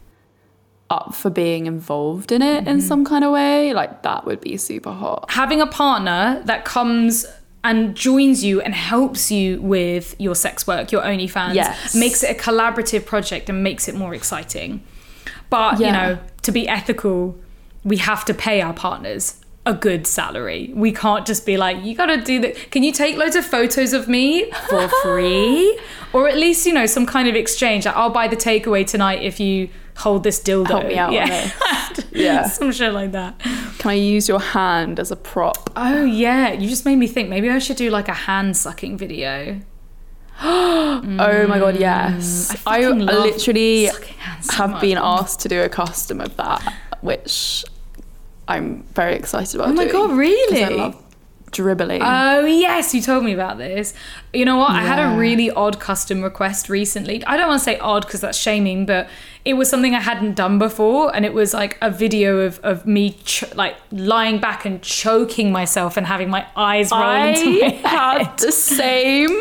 Up for being involved in it in mm-hmm. some kind of way. Like that would be super hot. having a partner that comes and joins you and helps you with your sex work, your OnlyFans, Yes. makes it a collaborative project and makes it more exciting. But, you know, to be ethical, we have to pay our partners a good salary. We can't just be like, you gotta do that. Can you take loads of photos of me for free? or at least, you know, some kind of exchange. Like, I'll buy the takeaway tonight if you hold this dildo. Help me out on yeah. this. Yeah. some shit like that. Can I use your hand as a prop? Oh yeah, you just made me think. Maybe I should do like a hand sucking video. Oh my god, yes. Mm, I I, love literally hands so have much. been asked to do a custom of that, which I'm very excited about. Oh my doing, God, 'cause really? I love dribbling. Oh yes, you told me about this. You know what? I had a really odd custom request recently. I don't want to say odd because that's shaming, but it was something I hadn't done before, and it was like a video of of me ch- like lying back and choking myself and having my eyes roll into my I head. had the same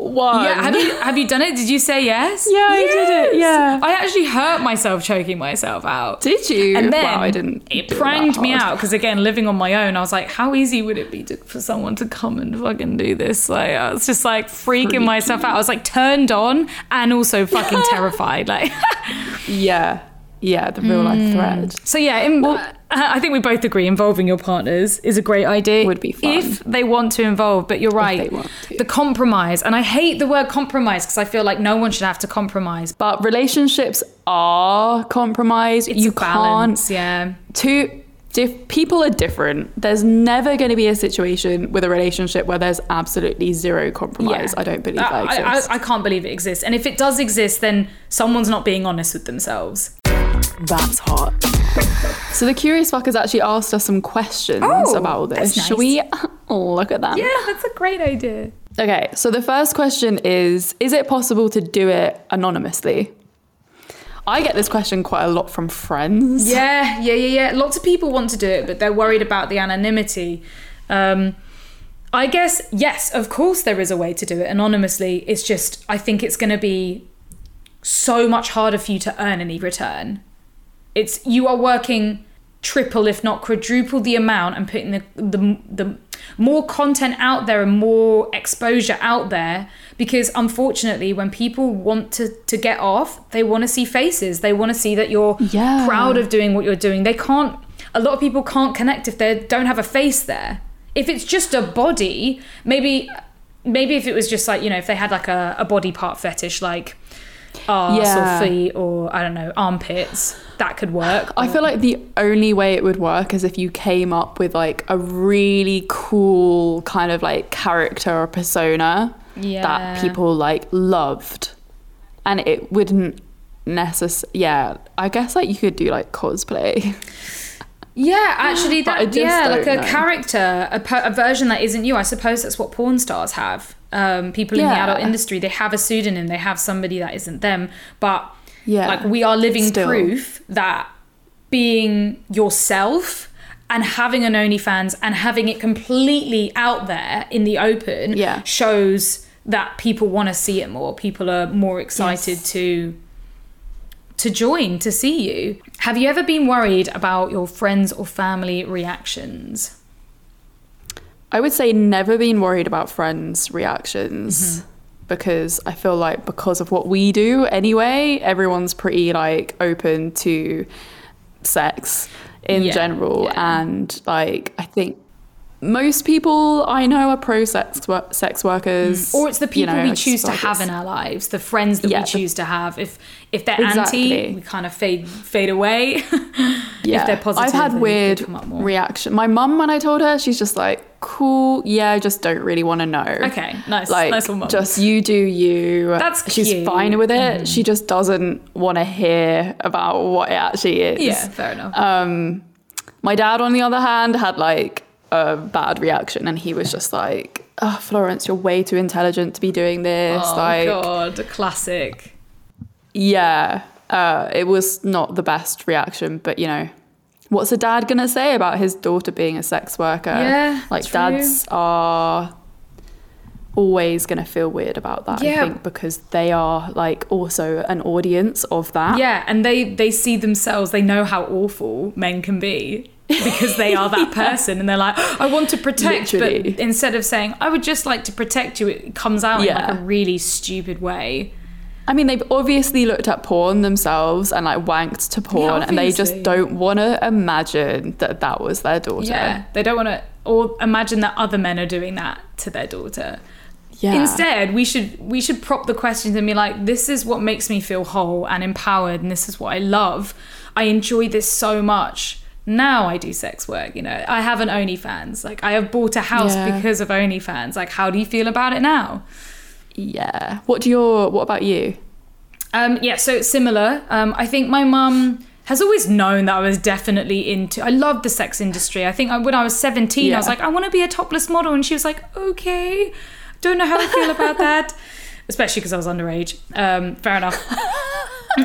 one. Yeah, have you have you done it? Did you say yes? Yeah, I did it, yeah. I actually hurt myself choking myself out. Did you? And then wow, I didn't. it pranged me out because again, living on my own, I was like, how easy would it be to, for someone to come and fucking do this? Like, I was just like freaking myself out. I was like turned on and also fucking terrified. Like, Yeah, yeah, the real life mm. threat. so yeah, in, I think we both agree involving your partners is a great idea. Would be fun. if they want to involve. But you're right, they want to. the compromise, and I hate the word compromise because I feel like no one should have to compromise. But relationships are compromise. It's you balance, can't. yeah. Two diff- people are different. There's never going to be a situation with a relationship where there's absolutely zero compromise. I don't believe that I, I, exists. I can't believe it exists. And if it does exist, then someone's not being honest with themselves. That's hot. So the curious fuckers actually asked us some questions Oh, about all this. nice. Should we look at them? Yeah, that's a great idea. Okay, so the first question is Is it possible to do it anonymously? I get this question quite a lot from friends. Yeah, yeah, yeah, yeah. Lots of people want to do it, but they're worried about the anonymity. Um, I guess, yes, of course, there is a way to do it anonymously. It's just, I think it's going to be so much harder for you to earn any return. It's you are working triple, if not quadruple, the amount and putting the the, the more content out there and more exposure out there. Because unfortunately, when people want to to get off, they want to see faces. They want to see that you're Yeah. proud of doing what you're doing. They can't. A lot of people can't connect if they don't have a face there. If it's just a body, maybe maybe if it was just like you know if they had like a, a body part fetish like arse Yeah. or feet or I don't know armpits, that could work. I feel like the only way it would work is if you came up with like a really cool kind of like character or persona Yeah. that people like loved. And it wouldn't necessarily, yeah, I guess like you could do like cosplay. Yeah, actually, that yeah, like a know. character, a, per- a version that isn't you. I suppose that's what porn stars have. Um, people in the adult industry, they have a pseudonym, they have somebody that isn't them. But Yeah. like we are living Still. proof that being yourself and having an OnlyFans and having it completely out there in the open Yeah. shows that people want to see it more. People are more excited Yes. to to join to see you. Have you ever been worried about your friends or family reactions? I would say never been worried about friends' reactions mm-hmm. because I feel like because of what we do anyway, everyone's pretty like open to sex in Yeah, general. yeah. And like, I think most people I know are pro sex wor- sex workers, or it's the you people know, we choose to have in our lives, the friends that Yeah, we the- choose to have. If if they're Exactly. anti, we kind of fade fade away. Yeah, if they're positive, I've had weird come up more. reaction. My mum, when I told her, she's just like, "Cool, yeah, I just don't really want to know." Okay, nice, like nice just you do you. That's she's cute. Mm-hmm. fine with it. She just doesn't want to hear about what it actually is. yeah, fair enough. Um, my dad, on the other hand, had like a bad reaction, and he was just like, "Oh, Florence, you're way too intelligent to be doing this." oh like, god, classic. yeah, uh, it was not the best reaction, but you know, what's a dad gonna say about his daughter being a sex worker? Yeah, like true. dads are always gonna feel weird about that. Yeah. I think because they are like also an audience of that. Yeah, and they they see themselves. They know how awful men can be because they are that person, and they're like, oh, I want to protect, Literally. but instead of saying I would just like to protect you, it comes out in like a really stupid way. I mean, they've obviously looked at porn themselves and like wanked to porn, and they just don't want to imagine that that was their daughter. Yeah, they don't want to or imagine that other men are doing that to their daughter. Yeah. Instead, we should we should prop the questions and be like, this is what makes me feel whole and empowered, and this is what I love. I enjoy this so much. Now I do sex work. You know, I have an OnlyFans. Like I have bought a house Yeah. because of OnlyFans. Like, how do you feel about it now? yeah. What do your What about you? Um, yeah, so it's similar. Um, I think my mum has always known that I was definitely into. I love the sex industry. I think I, when I was seventeen, I was like, I want to be a topless model, and she was like, Okay, don't know how I feel about that. Especially because I was underage. Um, fair enough.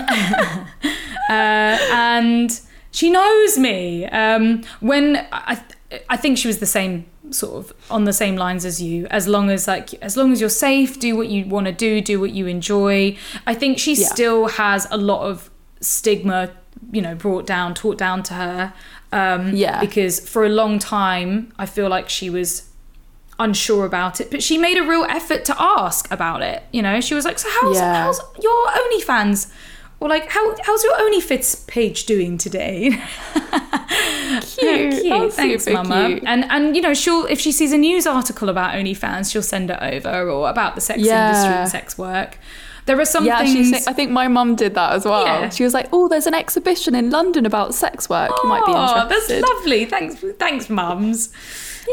uh, and she knows me. Um, when I, I think she was the same sort of on the same lines as you. As long as like, as long as you're safe, do what you want to do, do what you enjoy. I think she Yeah. still has a lot of stigma, you know, brought down, taught down to her. Um, Yeah. Because for a long time, I feel like she was unsure about it, but she made a real effort to ask about it. You know, she was like, "So how's Yeah. how's your OnlyFans?" Or like, "How how's your OnlyFits page doing today?" Cute. cute. That's Thanks, Mama. cute. And and you know, she'll if she sees a news article about OnlyFans, she'll send it over or about the sex Yeah. industry and sex work. There are some Yeah, things. I think my mum did that as well. Yeah. She was like, "Oh, there's an exhibition in London about sex work. You might be Oh, interested." That's lovely. Thanks, thanks, mums.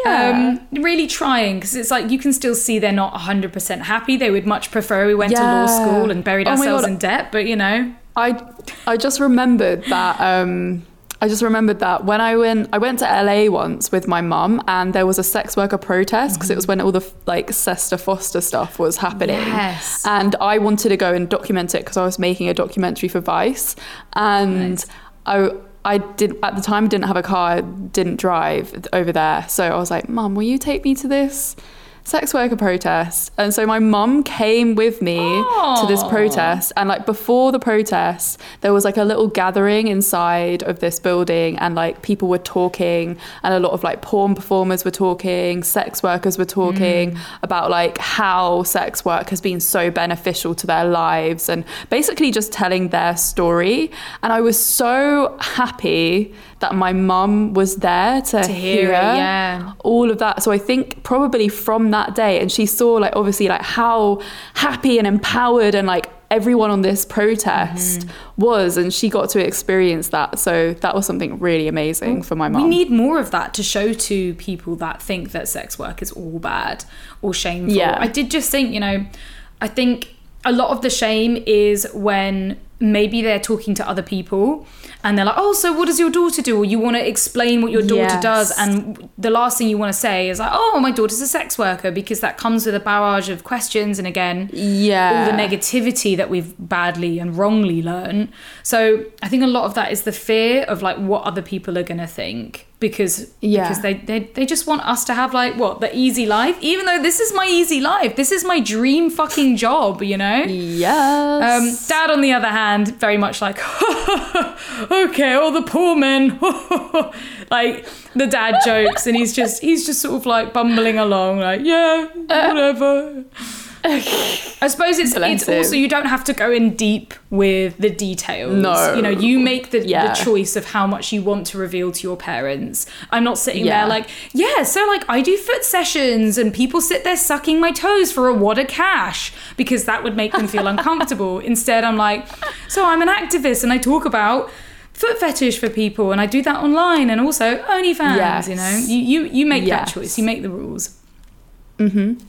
Yeah. Um, really trying because it's like you can still see they're not 100% happy. They would much prefer we went to law school and buried Oh ourselves in debt, but you know. I I just remembered that um I just remembered that when I went I went to LA once with my mum and there was a sex worker protest because it was when all the like SESTA FOSTA stuff was happening. Yes. And I wanted to go and document it because I was making a documentary for Vice and Nice. I I did at the time didn't have a car, didn't drive over there. So I was like, "Mum, will you take me to this sex worker protest?" And so my mum came with me to this protest. And like before the protest there was like a little gathering inside of this building. And like people were talking. And a lot of like porn performers were talking. Sex workers were talking mm. about like how sex work has been so beneficial to their lives. And basically just telling their story. And i was so happy that my mum was there to, To hear it, yeah. all of that. So I think probably from that day, and she saw like obviously like how happy and empowered and like everyone on this protest Mm-hmm. was, and she got to experience that. So that was something really amazing for my mum. We need more of that to show to people that think that sex work is all bad or shameful. Yeah. I did just think, you know, I think a lot of the shame is when maybe they're talking to other people and they're like, oh, so what does your daughter do? Or you want to explain what your daughter Yes. does. And the last thing you want to say is like, oh, my daughter's a sex worker because that comes with a barrage of questions. And again, yeah, all the negativity that we've badly and wrongly learned. So I think a lot of that is the fear of like what other people are gonna think because Yeah. because they, they they just want us to have like what the easy life, even though this is my easy life, this is my dream fucking job, you know. Yes. Um, Dad, on the other hand, very much like, okay, all the poor men, like the dad jokes, and he's just he's just sort of like bumbling along, like, yeah, whatever. I suppose it's it's also you don't have to go in deep with the details. No. You know, you make the, Yeah. the choice of how much you want to reveal to your parents. I'm not sitting Yeah. there like, yeah, so like I do foot sessions and people sit there sucking my toes for a wad of cash because that would make them feel uncomfortable. Instead, I'm like, so I'm an activist and I talk about foot fetish for people and I do that online and also OnlyFans, you know. You you you make that Yes. choice. You make the rules. Mm-hmm.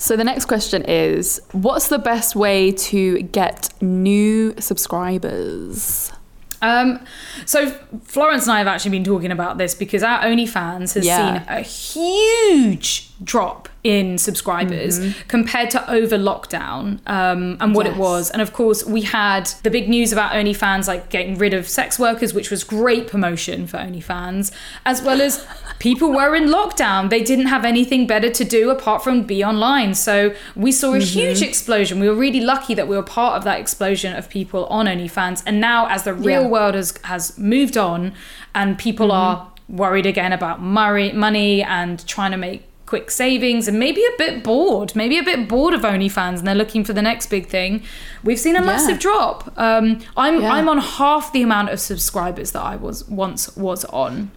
So the next question is what's the best way to get new subscribers? Um, so Florence and I have actually been talking about this because our OnlyFans has Yeah. seen a huge drop in subscribers compared to over lockdown um, and what it was. And of course, we had the big news about OnlyFans like getting rid of sex workers, which was great promotion for OnlyFans, as well as people were in lockdown. They didn't have anything better to do apart from be online. So we saw a huge explosion. We were really lucky that we were part of that explosion of people on OnlyFans. And now, as the real Yeah. world has, has moved on and people are worried again about money and trying to make quick savings and maybe a bit bored, maybe a bit bored of OnlyFans and they're looking for the next big thing. We've seen a massive drop. Um, I'm Yeah. I'm on half the amount of subscribers that I was once was on.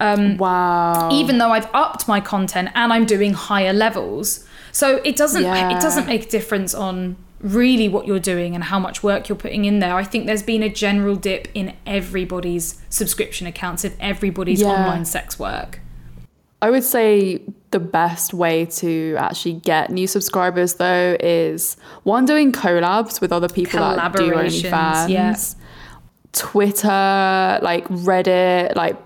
Um, Wow. even though I've upped my content and I'm doing higher levels. So it doesn't Yeah. it doesn't make a difference on really what you're doing and how much work you're putting in there. I think there's been a general dip in everybody's subscription accounts, in everybody's Yeah. online sex work. I would say the best way to actually get new subscribers though is one doing collabs with other people that do OnlyFans. yeah. Twitter, like Reddit, like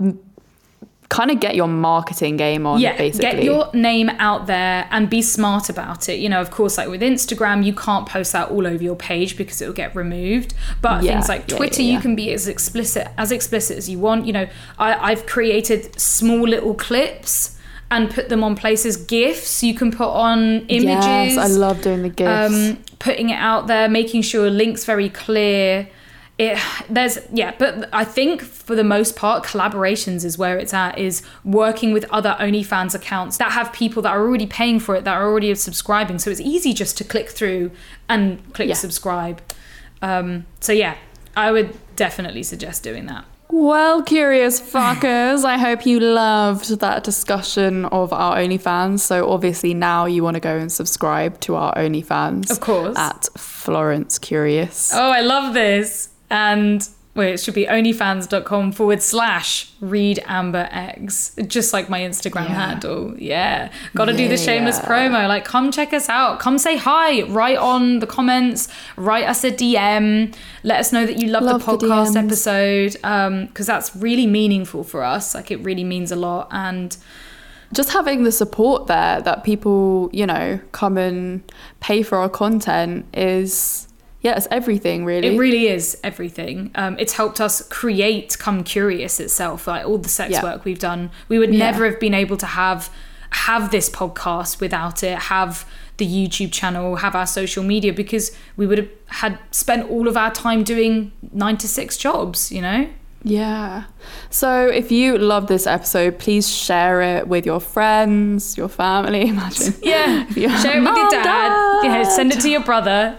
kind of get your marketing game on yeah, basically. get your name out there and be smart about it. You know, of course, like with Instagram, you can't post that all over your page because it'll get removed. But Yeah, things like yeah, Twitter, yeah, you can be as explicit as explicit as you want. You know, I, I've created small little clips and put them on places. GIFs you can put on images. Yes, I love doing the gifs. um, putting it out there, making sure links very clear. It there's yeah, but I think for the most part, collaborations is where it's at. Is working with other OnlyFans accounts that have people that are already paying for it, that are already subscribing. So it's easy just to click through and click Yeah. subscribe. Um, so yeah, I would definitely suggest doing that. Well, curious fuckers, I hope you loved that discussion of our OnlyFans. So obviously now you want to go and subscribe to our OnlyFans. Of course. At Florence Curious. Oh, I love this. And wait, it should be onlyfans.com forward slash reed amber x. Just like my Instagram Yeah. handle. Yeah. Gotta do the shameless Yeah. promo. Like, come check us out. Come say hi. Write on the comments. Write us a DM. Let us know that you love, Love the the podcast DMs. episode. Um, because that's really meaningful for us. Like, it really means a lot. And Just having the support there that people, you know, come and pay for our content is, yeah, it's everything really. It really is everything. Um, it's helped us create Come Curious itself. Like all the sex Yeah. work we've done, we would Yeah. never have been able to have have this podcast without it. Have the YouTube channel, have our social media because we would have had spent all of our time doing nine to six jobs. You know. Yeah. So if you love this episode, please share it with your friends, your family. Imagine. Yeah. Share it with your Mom, dad. Yeah. Send it to your brother.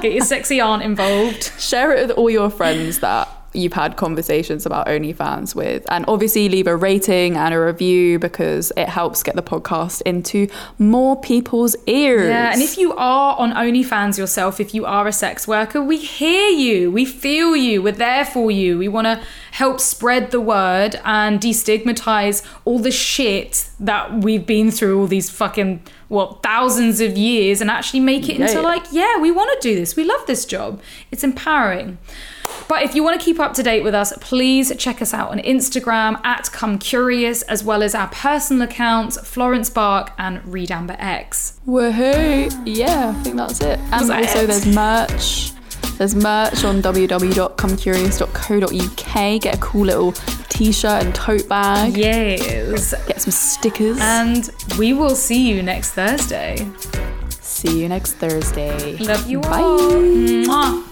Get your sexy aunt involved. Share it with all your friends that you've had conversations about OnlyFans with. And obviously leave a rating and a review because it helps get the podcast into more people's ears. Yeah, and if you are on OnlyFans yourself, if you are a sex worker, we hear you, we feel you, we're there for you. We want to help spread the word and destigmatize all the shit that we've been through all these fucking what thousands of years and actually make it Yeah, into yeah. like, yeah, we want to do this. We love this job. It's empowering. But if you want to keep up to date with us, please check us out on Instagram at Come Curious, as well as our personal accounts, Florence Bark and Reed Amber X. Woohoo! Yeah, I think that's it. And that also it? there's merch. There's merch on www.comecurious.co.uk. Get a cool little t-shirt and tote bag. Yes. Get some stickers. And we will see you next Thursday. See you next Thursday. Love you Bye. all. Mwah.